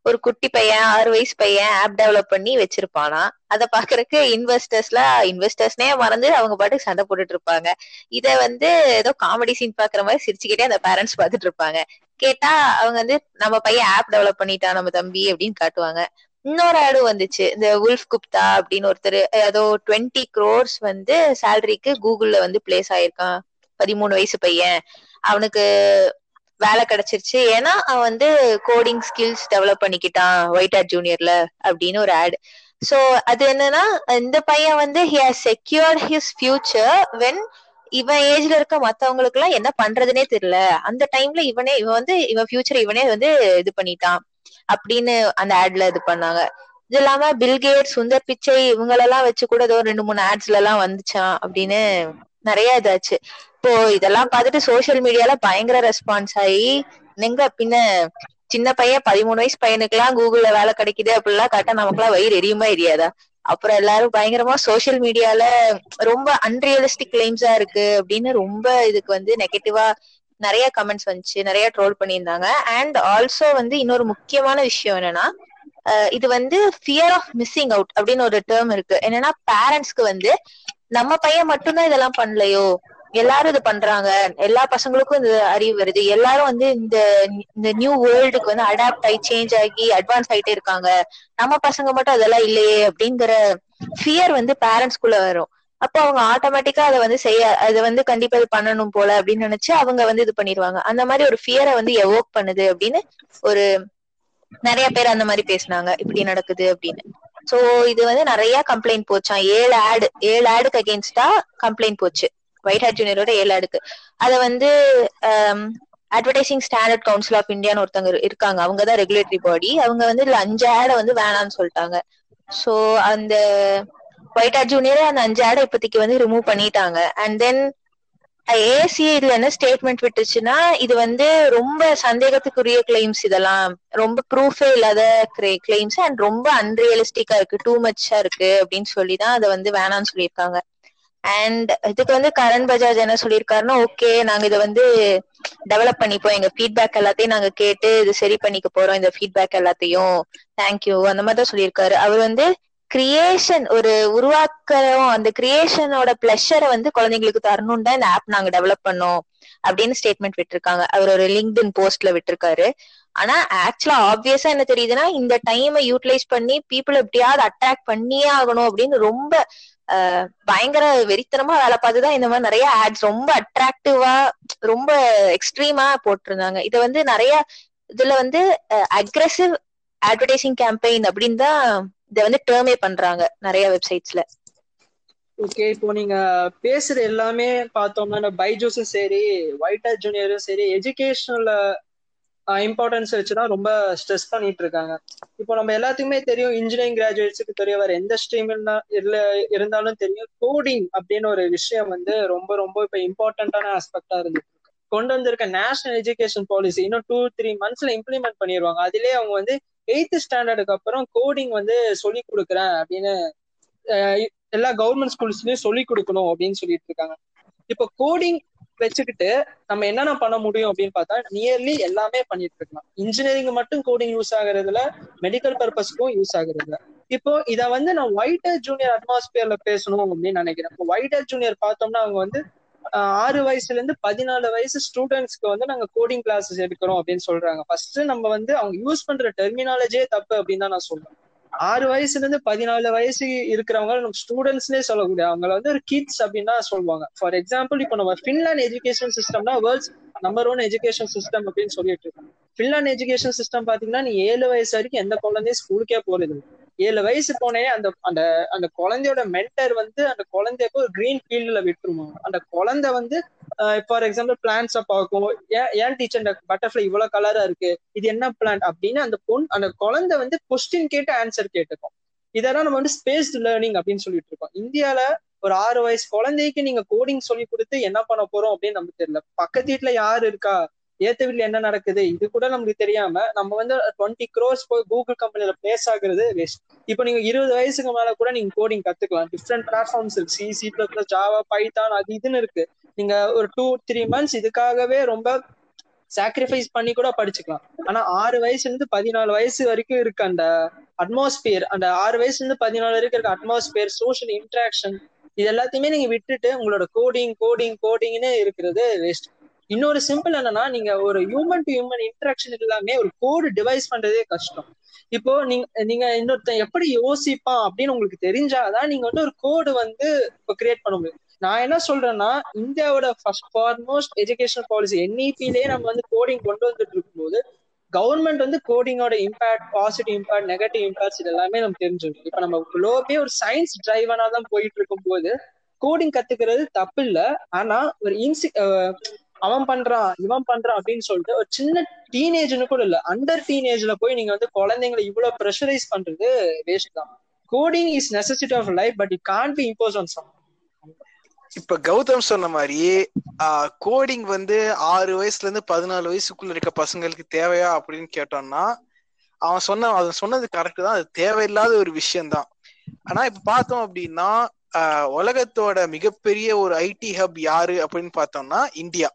ஒரு குட்டி பையன் ஆறு வயசு பையன் ஆப் டெவலப் பண்ணி வச்சிருப்பானா அதை பாக்குறதுக்கு இன்வெஸ்டர்ஸ்லாம் இன்வெஸ்டர்ஸ்னே மறந்து அவங்க பாட்டுக்கு சண்டை போட்டுட்டு இருப்பாங்க. இத வந்து ஏதோ காமெடி சீன் பாக்குற மாதிரி சிரிச்சுக்கிட்டே அந்த பேரண்ட்ஸ் பாத்துட்டு இருப்பாங்க. கேட்டா அவங்க வந்து நம்ம பையன் ஆப் டெவலப் பண்ணிட்டான் நம்ம தம்பி அப்படின்னு காட்டுவாங்க. இன்னொரு ஆடு வந்துச்சு. இந்த உல்ஃப் குப்தா அப்படின்னு ஒருத்தர் ஏதோ டுவெண்ட்டி க்ரோர்ஸ் வந்து சேலரிக்கு கூகுள்ல வந்து பிளேஸ் ஆயிருக்கான். பதிமூணு வயசு பையன். அவனுக்கு வேலை கிடைச்சிருச்சு. ஏன்னா அவன் வந்து கோடிங் ஸ்கில்ஸ் டெவலப் பண்ணிக்கிட்டான் ஒயிட் ஆர் ஜூனியர்ல அப்படின்னு ஒரு ஆட் சோ அது என்னன்னா இந்த பையன் வந்து he has secured his future when இவன் ஏஜ்ல இருக்க மத்தவங்களுக்கு எல்லாம் என்ன பண்றதுனே தெரியல. அந்த டைம்ல இவனே இவன் வந்து இவன் ஃபியூச்சர் இவனே வந்து இது பண்ணிட்டான். அப்படின்னு அந்த ஆட்ல இது பண்ணாங்க. இது இல்லாம பில்கேட் சுந்தர் பிச்சை இவங்களெல்லாம் வச்சு கூட ஏதோ ரெண்டு மூணு ஆட்ஸ்ல எல்லாம் வந்துச்சான் அப்படின்னு நிறைய இதாச்சு. இப்போ இதெல்லாம் பார்த்துட்டு சோசியல் மீடியால பயங்கர ரெஸ்பான்ஸ் ஆகி நீங்க பின்ன சின்ன பையன் பதிமூணு வயசு பையனுக்கு எல்லாம் கூகுள்ல வேலை கிடைக்குது அப்படிலாம் கரெக்டா நமக்குலாம் வயிறு எரியுமா எரியாதா? அப்புறம் எல்லாரும் பயங்கரமா சோசியல் மீடியால ரொம்ப அன்ரியலிஸ்டிக் கிளைம்ஸா இருக்கு அப்படின்னு ரொம்ப இதுக்கு வந்து நெகட்டிவா நிறைய கமெண்ட்ஸ் வந்துச்சு. நிறைய ட்ரோல் பண்ணியிருந்தாங்க. அண்ட் ஆல்சோ வந்து இன்னொரு முக்கியமான விஷயம் என்னன்னா இது வந்து ஃபியர் ஆஃப் மிஸ்ஸிங் அவுட் அப்படின்னு ஒரு டேர்ம் இருக்கு. என்னன்னா பேரண்ட்ஸ்க்கு வந்து நம்ம பையன் மட்டும்தான் இதெல்லாம் பண்ணலையோ? எல்லாரும் இது பண்றாங்க. எல்லா பசங்களுக்கும் இந்த அறிவு வருது. எல்லாரும் வந்து இந்த இந்த நியூ வேர்ல்டுக்கு வந்து அடாப்ட் ஆகி சேஞ்ச் ஆகி அட்வான்ஸ் ஆயிட்டே இருக்காங்க. நம்ம பசங்க மட்டும் அதெல்லாம் இல்லையே அப்படிங்கிற ஃபியர் வந்து பேரண்ட்ஸ்குள்ள வரும். அப்போ அவங்க ஆட்டோமேட்டிக்கா அதை வந்து செய்ய அதை வந்து கண்டிப்பா இது பண்ணணும் போல அப்படின்னு நினைச்சு அவங்க வந்து இது பண்ணிடுவாங்க. அந்த மாதிரி ஒரு ஃபியரை வந்து எவோக் பண்ணுது அப்படின்னு ஒரு நிறைய பேர் அந்த மாதிரி பேசினாங்க. இப்படி நடக்குது அப்படின்னு. சோ இது வந்து நிறைய கம்ப்ளைண்ட் போச்சாம் ஏழு ஆடு ஏழு ஆடுக்கு அகேன்ஸ்டா கம்ப்ளைண்ட் போச்சு. ஒயிட் ஹேட் ஜூனியரோட ஏழு ஆடுக்கு அத வந்து அட்வர்டைசிங் ஸ்டாண்டர்ட் கவுன்சில் ஆஃப் இந்தியான்னு ஒருத்தங்க இருக்காங்க. அவங்க தான் ரெகுலேட்டரி பாடி அவங்க வந்து இதுல அஞ்சு ஆடை வந்து வேணாம்னு சொல்லிட்டாங்க. சோ அந்த ஒயிட் ஹேட் ஜூனியர் அந்த அஞ்சு ஆடை இப்போதைக்கு வந்து ரிமூவ் பண்ணிட்டாங்க. அண்ட் தென் ஏசி இதுல என்ன ஸ்டேட்மெண்ட் விட்டுச்சுன்னா இது வந்து ரொம்ப சந்தேகத்துக்குரிய கிளைம்ஸ் இதெல்லாம். ரொம்ப ப்ரூஃபே இல்லாத கிளைம்ஸ் அண்ட் ரொம்ப அன்ரியலிஸ்டிக்கா இருக்கு. டூ மச்சா இருக்கு அப்படின்னு சொல்லி தான் அதை வந்து வேணாம்னு சொல்லியிருக்காங்க. அண்ட் இதுக்கு வந்து கரண் பஜாஜ் என்ன சொல்லியிருக்காருன்னா ஓகே நாங்க இதை வந்து டெவலப் பண்ணிப்போம். எங்க ஃபீட்பேக் எல்லாத்தையும் நாங்க கேட்டு இது சரி பண்ணிக்க போறோம். இந்த ஃபீட்பேக் எல்லாத்தையும். தேங்க்யூ அந்த மாதிரி தான் சொல்லியிருக்காரு. அவர் வந்து கிரியேஷன் ஒரு உருவாக்குறோம் அந்த கிரியேஷனோட பிளஷரை வந்து குழந்தைங்களுக்கு தரணும் தான் இந்த ஆப் நாங்க டெவலப் பண்ணோம் அப்படின்னு ஸ்டேட்மெண்ட் விட்டுருக்காங்க. அவர் ஒரு லிங்க்டின் போஸ்ட்ல விட்டுருக்காரு. ஆனா ஆக்சுவலா ஆப்வியஸா என்ன தெரியுதுன்னா இந்த டைமை யூட்டிலைஸ் பண்ணி பீப்புள் எப்படியாவது அட்ராக்ட் பண்ணியே ஆகணும் அப்படின்னு ரொம்ப பயங்கர வெறித்தனமா வேலை பார்த்துதான் இந்த மாதிரி நிறைய ஆட்ஸ் ரொம்ப அட்ராக்டிவா ரொம்ப எக்ஸ்ட்ரீமா போட்டிருந்தாங்க. இதை வந்து நிறைய இதுல வந்து அக்ரெசிவ் அட்வர்டைசிங் கேம்பெயின் அப்படின்னு தான் இதை வந்து டேர்மே பண்றாங்க நிறைய வெப்சைட்ஸ்ல ஓகே இப்போ நீங்க பேசுற எல்லாமே பார்த்தோம்னா இந்த பைஜூஸும் சரி ஒயிட் ஜூனியரும் சரி எஜுகேஷனல் இம்பார்ட்டன்ஸ் வச்சுதான் ரொம்ப ஸ்ட்ரெஸ் பண்ணிட்டு இருக்காங்க இப்போ நம்ம எல்லாத்துக்குமே தெரியும் இன்ஜினியரிங் கிராஜுவேட்ஸுக்கு தெரிய வேற எந்த ஸ்ட்ரீம் இருந்தாலும் தெரியும் கோடிங் அப்படின்னு ஒரு விஷயம் வந்து ரொம்ப ரொம்ப இப்போ இம்பார்ட்டன்டான ஆஸ்பெக்டா இருந்துச்சு கொண்டு வந்திருக்க நேஷனல் எஜுகேஷன் பாலிசி இன்னும் டூ த்ரீ மந்த்ஸ்ல இம்ப்ளிமெண்ட் பண்ணிடுவாங்க அதுலயே அவங்க வந்து எயித்து ஸ்டாண்டர்டுக்கு அப்புறம் கோடிங் வந்து சொல்லி கொடுக்குறேன் அப்படின்னு எல்லா கவர்மெண்ட் ஸ்கூல்ஸ்லயும் சொல்லி கொடுக்கணும் அப்படின்னு சொல்லிட்டு இருக்காங்க. இப்போ கோடிங் வச்சுக்கிட்டு நம்ம என்னென்ன பண்ண முடியும் அப்படின்னு பார்த்தா நியர்லி எல்லாமே பண்ணிட்டு இருக்கலாம். இன்ஜினியரிங் மட்டும் கோடிங் யூஸ் ஆகுறதுல மெடிக்கல் பர்பஸ்க்கும் யூஸ் ஆகுறதுல. இப்போ இத வந்து நான் ஒயிட்டர் ஜூனியர் அட்மாஸ்பியர்ல பேசணும் அப்படின்னு நினைக்கிறேன். இப்போ ஒயிட்டர் ஜூனியர் பார்த்தோம்னா அவங்க வந்து ஆறு வயசுல இருந்து பதினாலு வயசு ஸ்டூடெண்ட்ஸ்க்கு வந்து நாங்க கோடிங் கிளாஸஸ் எடுக்கிறோம் அப்படின்னு சொல்றாங்க. ஃபர்ஸ்ட் நம்ம வந்து அவங்க யூஸ் பண்ற டெர்மினாலஜியே தப்பு அப்படின்னு தான் நான் சொல்றேன். ஆறு வயசுல இருந்து பதினாலு வயசு இருக்கிறவங்க நம்ம ஸ்டூடெண்ட்ஸ்னே சொல்லக்கூடிய அவங்கள வந்து ஒரு கிட்ஸ் அப்படின்னு தான் சொல்லுவாங்க. ஃபார் எக்ஸாம்பிள் இப்போ நம்ம Finland education சிஸ்டம்னா world's number one education system அப்படின்னு சொல்லிட்டு இருக்கோம். ஃபின்லாண்ட் எஜுகேஷன் சிஸ்டம் பாத்தீங்கன்னா நீ ஏழு வயசு வரைக்கும் எந்த குழந்தையும் ஸ்கூலுக்கே போறது ஏழு வயசு போனே அந்த அந்த அந்த குழந்தையோட மென்டர் வந்து அந்த குழந்தைய ஒரு கிரீன் ஃபீல்டுல விட்டுருவாங்க. அந்த குழந்தை வந்து ஃபார் எக்ஸாம்பிள் பிளான்ஸை பார்க்கும். ஏன் ஏன் டீச்சர் இந்த பட்டர்ஃப்ளை இவ்வளோ கலரா இருக்கு? இது என்ன பிளான்ட் அப்படின்னு அந்த பொண் அந்த குழந்தை வந்து கொஸ்டின் கேட்டு ஆன்சர் கேட்டுக்கும். இதெல்லாம் நம்ம வந்து ஸ்பேஸ் லேர்னிங் அப்படின்னு சொல்லிட்டு இருக்கோம். இந்தியால ஒரு ஆறு வயசு குழந்தைக்கு நீங்க கோடிங் சொல்லி கொடுத்து என்ன பண்ண போறோம் அப்படின்னு நமக்கு தெரியல. பக்கத்து வீட்டுல யாரு இருக்கா? ஏத்த வீட்டுல என்ன நடக்குது? இது கூட நமக்கு தெரியாம நம்ம வந்து டுவெண்ட்டி க்ரோஸ் போய் கூகுள் கம்பெனில பிளேஸ் ஆகுறது வேஸ்ட் இப்போ நீங்க இருபது வயசுக்கு மேல கூட நீங்க கோடிங் கத்துக்கலாம். டிஃப்ரெண்ட் பிளாட்ஃபார்ம்ஸ் இருக்கு. C C plus Java Python அது இதுன்னு இருக்கு. நீங்க ஒரு டூ த்ரீ மந்த்ஸ் இதுக்காகவே ரொம்ப சாக்ரிஃபைஸ் பண்ணி கூட படிச்சுக்கலாம். ஆனா ஆறு வயசுல இருந்து பதினாலு வயசு வரைக்கும் இருக்க அந்த அட்மாஸ்பியர் அந்த ஆறு வயசுல இருந்து பதினாலு வரைக்கும் இருக்க அட்மாஸ்பியர் சோஷியல் இன்ட்ராக்ஷன் இது எல்லாத்தையுமே நீங்க விட்டுட்டு உங்களோட கோடிங் கோடிங் கோடிங்னு இருக்கிறது வேஸ்ட் இன்னொரு சிம்பிள் என்னன்னா நீங்க ஒரு ஹியூமன் டு ஹியூமன் இன்ட்ராக்ஷன் எல்லாமே ஒரு கோடு டிவைஸ் பண்றதே கஷ்டம். இப்போ நீங்க நீங்க இன்னொருத்தன் எப்படி யோசிப்பான் அப்படின்னு உங்களுக்கு தெரிஞ்சாதான் நீங்க வந்து ஒரு கோடு வந்து இப்போ கிரியேட் பண்ண முடியும். நான் என்ன சொல்றேன்னா இந்தியாவோட ஃபர்ஸ்ட் ஃபார்மோஸ்ட் எஜுகேஷன் பாலிசி என்இபிலே நம்ம வந்து கோடிங் கொண்டு வந்துட்டு இருக்கும்போது கவர்மெண்ட் வந்து கோடிங்கோட impact positive impact negative impacts இது எல்லாமே நம்ம தெரிஞ்சுக்கணும். இப்ப நம்ம குளோபே ஒரு சயின்ஸ் டிரைவனா தான் போயிட்டு இருக்கும் போது கோடிங் கத்துக்கிறது தப்பு இல்ல. ஆனா ஒரு இன்சி அவன் பண்றான் இவன் பண்றான் அப்படின்னு சொல்லிட்டு ஒரு சின்ன டீனேஜ்னு கூட இல்ல அண்டர் டீனேஜ்ல போய் நீங்க வந்து குழந்தைங்களை இவ்வளவு ப்ரெஷரைஸ் பண்றது வேஸ்ட் தான். Coding is necessity of life but it can't be impose on some இப்ப கௌதம் சொன்ன மாதிரி கோடிங் வந்து ஆறு வயசுல இருந்து பதினாலு வயசுக்குள்ள இருக்க பசங்களுக்கு தேவையா அப்படின்னு கேட்டோம்னா அவன் சொன்ன அவன் சொன்னது கரெக்ட் தான். அது தேவையில்லாத ஒரு விஷயம்தான். ஆனா இப்ப பார்த்தோம் அப்படின்னா உலகத்தோட மிகப்பெரிய ஒரு ஐடி ஹப் யாரு அப்படின்னு பார்த்தோம்னா இந்தியா.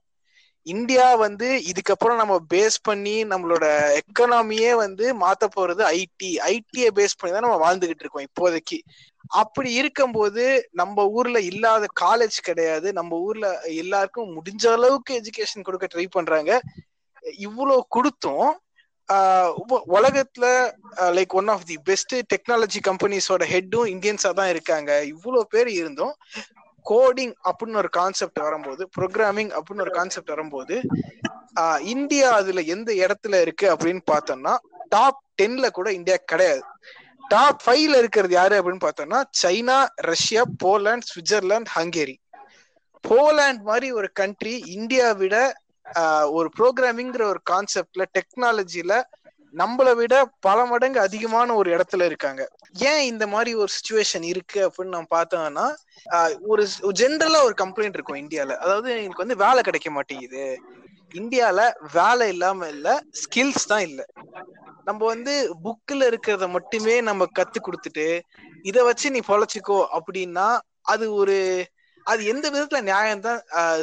இந்தியா வந்து இதுக்கப்புறம் நம்ம பேஸ் பண்ணி நம்மளோட எக்கனாமியே வந்து மாத்த போறது ஐடி ஐடியை பேஸ் பண்ணி தான் நம்ம வாழ்ந்துகிட்டு இருக்கோம் இப்போதைக்கு. அப்படி இருக்கும்போது நம்ம ஊர்ல இல்லாத காலேஜ் கிடையாது. நம்ம ஊர்ல எல்லாருக்கும் முடிஞ்ச அளவுக்கு எஜுகேஷன் கொடுக்க ட்ரை பண்றாங்க. இவ்வளவு கொடுத்தும் உலகத்துல like one of the best technology கம்பெனிஸோட ஹெட்டும் இந்தியன்ஸா தான் இருக்காங்க. இவ்வளவு பேர் இருந்தும் கோடிங் அப்படின்னு ஒரு கான்செப்ட் வரும்போது ப்ரோக்ராமிங் அப்படின்னு ஒரு கான்செப்ட் வரும்போது இந்தியா அதுல எந்த இடத்துல இருக்கு அப்படின்னு பார்த்தோம்னா டாப் டென்ல கூட இந்தியா கிடையாது. டாப் ஃபைவ்ல இருக்கிறது யாரு அப்படின்னு பார்த்தோம்னா China Russia Poland Switzerland Hungary. Poland மாதிரி ஒரு கண்ட்ரி இந்தியா விட ஒரு ப்ரோக்ராமிங்கிற ஒரு கான்செப்ட்ல டெக்னாலஜில நம்மளை விட பல மடங்கு அதிகமான ஒரு இடத்துல இருக்காங்க. ஏன் இந்த மாதிரி ஒரு சுச்சுவேஷன் இருக்கு அப்படின்னு நம்ம பார்த்தோம்னா ஒரு ஜென்ரலா ஒரு கம்ப்ளைண்ட் இருக்கும் இந்தியால. அதாவது எங்களுக்கு வந்து வேலை கிடைக்க மாட்டேங்குது. இந்தியால வேலை இல்லாம இல்ல ஸ்கில்ஸ் தான் இல்ல. நம்ம வந்து புக்ல இருக்கிறத மட்டுமே நம்ம கத்து கொடுத்துட்டு இத வச்சு நீ பொழைச்சிக்கோ அப்படின்னா அது ஒரு அது எந்த விதத்துல நியாயம் தான்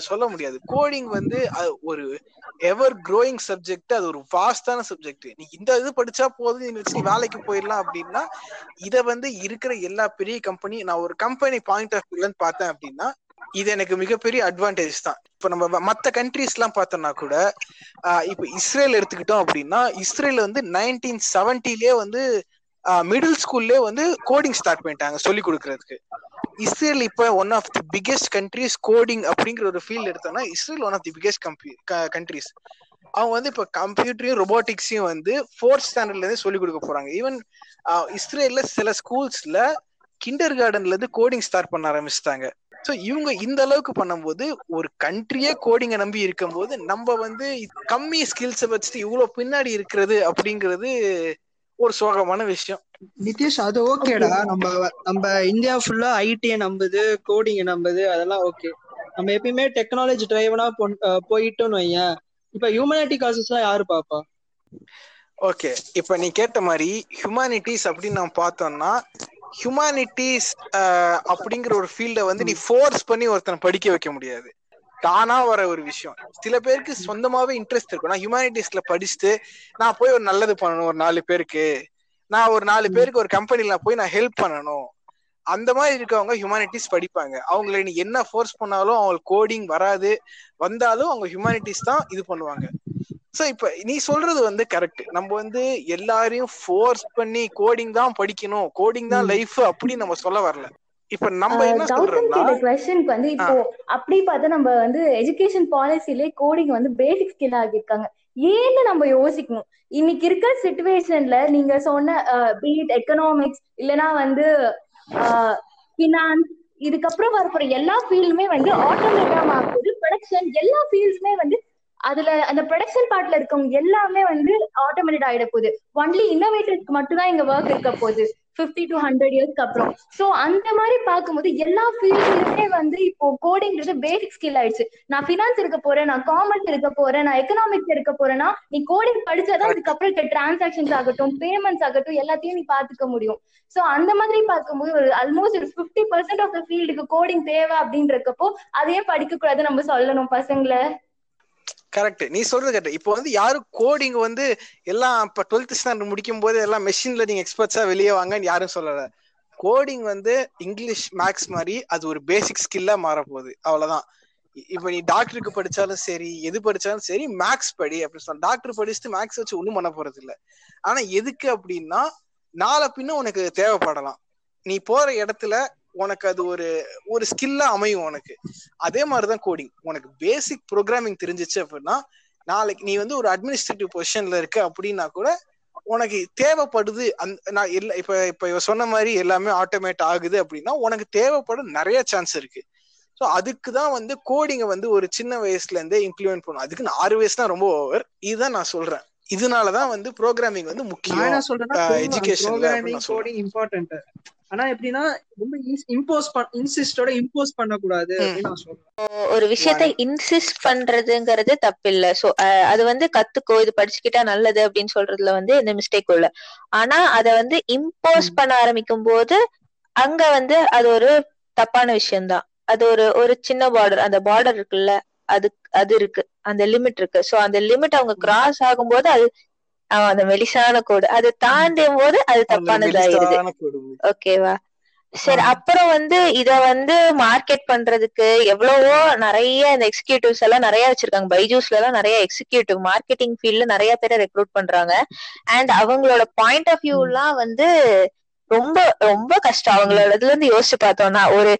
சொல்ல முடியாது. கோடிங் வந்து ஒரு எவர் க்ரோயிங் சப்ஜெக்ட் அது ஒரு வாஸ்டான சப்ஜெக்ட் நீ இந்த இது படிச்சா போதும் நீ வச்சு வேலைக்கு போயிடலாம் அப்படின்னா இதை வந்து இருக்கிற எல்லா பெரிய கம்பெனி நான் ஒரு கம்பெனி பாயிண்ட் ஆஃப் வியூலன்னு பார்த்தேன் அப்படின்னா இது எனக்கு மிகப்பெரிய அட்வான்டேஜ் தான். இப்ப நம்ம மத்த கண்ட்ரிஸ் எல்லாம் பார்த்தோம்னா கூட இப்ப இஸ்ரேல் எடுத்துக்கிட்டோம் அப்படின்னா இஸ்ரேல் வந்து நைன்டீன் செவன்டிலே வந்து மிடில் ஸ்கூல்லே வந்து கோடிங் ஸ்டார்ட் பண்ணிட்டாங்க சொல்லி கொடுக்கறதுக்கு. இஸ்ரேல் இப்ப one of the biggest countries coding அப்படிங்கிற ஒரு ஃபீல்ட் எடுத்தோம்னா Israel one of the biggest கம்பி கண்ட்ரிஸ் அவங்க வந்து இப்ப கம்ப்யூட்டரையும் ரொபோட்டிக்ஸையும் வந்து ஃபோர்த் ஸ்டாண்டர்ட்ல இருந்து சொல்லி கொடுக்க போறாங்க. ஈவன் இஸ்ரேல்ல சில ஸ்கூல்ஸ்ல கிண்டர் கார்டன்ல இருந்து கோடிங் ஸ்டார்ட் பண்ண ஆரம்பிச்சிட்டாங்க. ஸோ இவங்க இந்த அளவுக்கு பண்ணும்போது ஒரு கண்ட்ரியே கோடிங்கை நம்பி இருக்கும்போது நம்ம வந்து கம்மி ஸ்கில்ஸை வச்சுட்டு இவ்வளவு பின்னாடி இருக்கிறது அப்படிங்கிறது ஒரு சோகமான விஷயம். நிதிஷ் அது ஓகேடா. நம்ம நம்ம இந்தியா ஃபுல்லா ஐடியை நம்புது கோடிங்கை நம்புது அதெல்லாம் ஓகே. நம்ம எப்பயுமே டெக்னாலஜி டிரைவனா போயிட்டோம்னு வையன். இப்ப ஹியூமனிட்டி காசஸ் எல்லாம் யாரு பாப்பா? ஓகே இப்ப நீ கேட்ட மாதிரி ஹியூமானிட்டிஸ் அப்படின்னு நம்ம பார்த்தோம்னா ஹியூமானிட்டிஸ் அப்படிங்கிற ஒரு ஃபீல்ட வந்து நீ ஃபோர்ஸ் பண்ணி ஒருத்தனை படிக்க வைக்க முடியாது. தானா வர ஒரு விஷயம். சில பேருக்கு சொந்தமாவே இன்ட்ரெஸ்ட் இருக்கும். நான் ஹியூமானிட்டிஸ்ல படிச்சுட்டு நான் போய் ஒரு நல்லது பண்ணணும் ஒரு நாலு பேருக்கு. நான் ஒரு நாலு பேருக்கு ஒரு கம்பெனில போய் நான் ஹெல்ப் பண்ணணும். அந்த மாதிரி இருக்கவங்க ஹியூமானிட்டிஸ் படிப்பாங்க. அவங்கள நீ என்ன ஃபோர்ஸ் பண்ணாலும் அவங்களுக்கு கோடிங் வராது. வந்தாலும் அவங்க ஹியூமானிட்டிஸ் தான் இது பண்ணுவாங்க. சோ இப்ப நீ சொல்றது வந்து கரெக்ட் நம்ம வந்து எல்லாரையும் ஃபோர்ஸ் பண்ணி கோடிங் தான் படிக்கணும். கோடிங் தான் லைஃப் அப்படின்னு நம்ம சொல்ல வரல. இப்ப நம்ம என்ன சொல்றோம்னா கொஸ்டினுக்கு வந்து இப்போ அப்படி பார்த்தா நம்ம வந்து எஜுகேஷன் பாலிசிலே கோடிங் வந்து பேசிக் ஸ்கில் ஆகியிருக்காங்க ஏன்னு நம்ம யோசிக்கணும். இன்னைக்கு இருக்க சுச்சுவேஷன்ல நீங்க சொன்ன பீட் எக்கனாமிக்ஸ் இல்லனா வந்து பினான்ஸ் இதுக்கப்புறம் வரப்போற எல்லா ஃபீல்டுமே வந்து ஆட்டோமேட்டா ஆகுது ப்ரொடக்ஷன் ப்ரொடக்ஷன் எல்லா ஃபீல்ட்ஸுமே வந்து அதுல அந்த ப்ரொடக்ஷன் பார்ட்ல இருக்கவங்க எல்லாமே வந்து ஆட்டோமேட்டட் ஆயிட போகுது. ஒன்லி இன்னோவேட்டர்ஸ்க்கு மட்டும் தான் இங்க ஒர்க் இருக்க போகுது. ஃபிஃப்டி டு ஹண்ட்ரட் இயர்ஸ்க்கு அப்புறம். சோ அந்த மாதிரி பார்க்கும்போது எல்லா ஃபீல்ட்லயுமே வந்து இப்போ கோடிங்கிறது பேசிக் ஸ்கில் ஆயிடுச்சு. நான் ஃபினான்ஸ் இருக்க போறேன் நான் காமர்ஸ் இருக்க போறேன் நான் எக்கனாமிக்ஸ் இருக்க போறேன்னா நீ கோடிங் படிச்சாதான் அதுக்கப்புறம் இருக்க டிரான்சாக்ஷன்ஸ் ஆகட்டும் பேமெண்ட்ஸ் ஆகட்டும் எல்லாத்தையும் நீ பாத்துக்க முடியும். சோ அந்த மாதிரி பார்க்கும்போது ஒரு ஆல்மோஸ்ட் ஒரு ஃபிஃப்டி பர்சன்ட் ஆஃப் த ஃபீல்டுக்கு கோடிங் தேவை அப்படின்றக்கப்போ அதையே படிக்க கூடாது நம்ம சொல்லணும் பசங்களை. கரெக்ட் நீ சொல்றது கரெக்ட் இப்போ வந்து யாரும் கோடிங் வந்து எல்லாம் இப்ப டுவெல்த் ஸ்டாண்டர்ட் முடிக்கும் போது எல்லாம் மெஷின் லேர்னிங் எக்ஸ்பர்ட்ஸா வெளியே வாங்கன்னு யாரும் சொல்லல. கோடிங் வந்து இங்கிலீஷ் மேக்ஸ் மாதிரி அது ஒரு பேசிக் ஸ்கில்லா மாறப்போகுது. அவ்வளவுதான். இப்ப நீ டாக்டருக்கு படிச்சாலும் சரி எது படிச்சாலும் சரி மேக்ஸ் படி அப்படின்னு சொன்ன டாக்டர் படிச்சுட்டு மேக்ஸ் வச்சு ஒண்ணும் பண்ண போறது இல்ல. ஆனா எதுக்கு அப்படின்னா நாளை பின்ன உனக்கு தேவைப்படலாம். நீ போற இடத்துல உனக்கு அது ஒரு ஒரு ஸ்கில்லா அமையும் உனக்கு. அதே மாதிரிதான் கோடிங் உனக்கு பேசிக் ப்ரோக்ராமிங் தெரிஞ்சிச்சு அப்படின்னா நாளைக்கு நீ வந்து ஒரு அட்மினிஸ்ட்ரேட்டிவ் பொசிஷன்ல இருக்க அப்படின்னா கூட உனக்கு தேவைப்படுது அந்த நான் இல்ல இப்ப இப்ப இவ சொன்ன மாதிரி எல்லாமே ஆட்டோமேட் ஆகுது அப்படின்னா உனக்கு தேவைப்பட நிறைய சான்ஸ் இருக்கு. ஸோ அதுக்கு தான் வந்து கோடிங்கை வந்து ஒரு சின்ன வயசுல இருந்தே இம்ப்ளிமெண்ட் பண்ணும் அதுக்கு ஆறு வயசு தான் ரொம்ப ஓவர் இதுதான் நான் சொல்றேன். இதனாலதான் வந்து ப்ரோக்ராமிங் வந்து நான் முக்கியம் நான் சொல்றேன். கோடிங் இம்பார்ட்டன்ட் ஆனா எப்படின்னா ரொம்ப இம்போஸ் இன்சிஸ்டோட இம்போஸ் பண்ணக்கூடாது ஒரு விஷயத்த இன்சிஸ்ட் பண்றதுங்கிறது தப்பு இல்ல சோ அது வந்து கத்துக்கோ இது படிச்சுக்கிட்டா நல்லது அப்படின்னு சொல்றதுல வந்து எந்த மிஸ்டேக்கும் இல்ல. ஆனா அத வந்து இம்போஸ். பண்ண ஆரம்பிக்கும் போது அங்க வந்து அது ஒரு தப்பான விஷயம்தான். அது ஒரு ஒரு சின்ன பார்டர் அந்த பார்டர் இருக்குல்ல அது அது இருக்கு. அந்த லிமிட் இருக்கு. சோ அந்த லிமிட் அவங்க கிராஸ் ஆகும்போது அது அந்த மெலிசான கோடு. அது தாண்டும் போது அது தப்பானதாயிருது. ஓகேவா? சரி. அப்புறம் வந்து இத வந்து மார்க்கெட் பண்றதுக்கு எவ்வளவோ நிறைய இந்த எக்ஸிகியூட்டிவ்ஸ் எல்லாம் நிறைய வச்சிருக்காங்க. பைஜூஸ்ல எல்லாம் நிறைய எக்ஸிகியூட்டிவ் மார்க்கெட்டிங் ஃபீல்ட்ல நிறைய பேரை ரெக்ரூட் பண்றாங்க. அண்ட் அவங்களோட பாயிண்ட் ஆஃப் வியூ எல்லாம் வந்து ரொம்ப ரொம்ப கஷ்டம். அவங்களோட இதுல இருந்து யோசிச்சு பார்த்தோம்னா ஒரு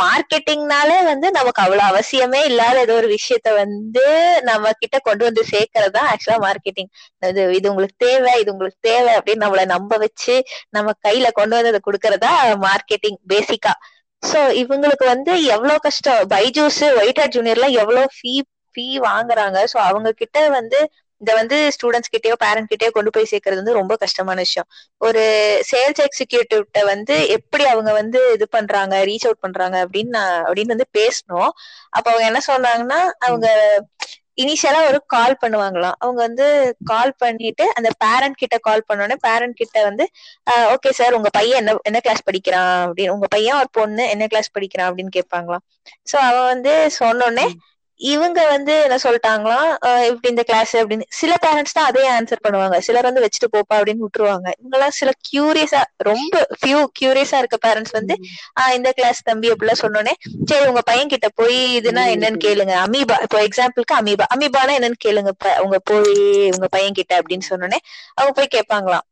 மார்க்கெட்டிங்னாலே வந்து நமக்கு அவ்வளவு அவசியமே இல்லாத ஏதோ ஒரு விஷயத்த வந்து நம்ம கிட்ட கொண்டு வந்து சேர்க்கறது தான் ஆக்சுவலா மார்க்கெட்டிங் இது இது உங்களுக்கு தேவை இது உங்களுக்கு தேவை அப்படின்னு நம்மள நம்ப வச்சு நம்ம கையில கொண்டு வந்து அதை கொடுக்கறதா மார்க்கெட்டிங் பேசிக்கா சோ இவங்களுக்கு வந்து எவ்வளவு கஷ்டம்? பைஜூஸ் ஒயிட் ஹேட் ஜூனியர்ல எவ்வளவு ஃபீ ஃபீ வாங்குறாங்க. சோ அவங்க கிட்ட வந்து இதை வந்து ஸ்டூடெண்ட்ஸ் கிட்டயோ பேரண்ட் கிட்டயோ கொண்டு போய் சேர்க்கறது வந்து ரொம்ப கஷ்டமான விஷயம். ஒரு சேல்ஸ் எக்ஸிகியூட்டிவ்ட்ட வந்து எப்படி அவங்க வந்து இது பண்றாங்க ரீச் அவுட் பண்றாங்க அப்படின்னு நான் அப்படின்னு வந்து பேசணும். அப்ப அவங்க என்ன சொன்னாங்கன்னா அவங்க இனிஷியலா ஒரு கால் பண்ணுவாங்களாம். அவங்க வந்து கால் பண்ணிட்டு அந்த பேரண்ட் கிட்ட கால் பண்ணோடனே பேரண்ட் கிட்ட வந்து ஓகே சார் உங்க பையன் என்ன என்ன கிளாஸ் படிக்கிறான்? அப்படின்னு உங்க பையன் ஒரு பொண்ணு என்ன கிளாஸ் படிக்கிறான்? அப்படின்னு கேட்பாங்களாம். சோ அவன் வந்து சொன்னோடனே இவங்க வந்து என்ன சொல்லிட்டாங்களாம் இப்படி இந்த கிளாஸ் அப்படின்னு. சில பேரண்ட்ஸ் தான் அதே ஆன்சர் பண்ணுவாங்க. சிலர் வந்து வச்சுட்டு போப்பா அப்படின்னு விட்டுருவாங்க. இவங்கெல்லாம் சில கியூரியஸா ரொம்ப ஃபியூ கியூரியஸா இருக்க பேரண்ட்ஸ் வந்து ஆஹ் இந்த கிளாஸ் தம்பி அப்படிலாம் சொன்னோடனே சரி உங்க பையன் கிட்ட போய் இதுனா என்னன்னு கேளுங்க. அமீபா இப்போ எக்ஸாம்பிளுக்கு அமீபா. அமீபானா என்னன்னு கேளுங்க உங்க போய் உங்க பையன் கிட்ட அப்படின்னு சொன்னோடனே அவங்க போய் கேட்பாங்களாம்.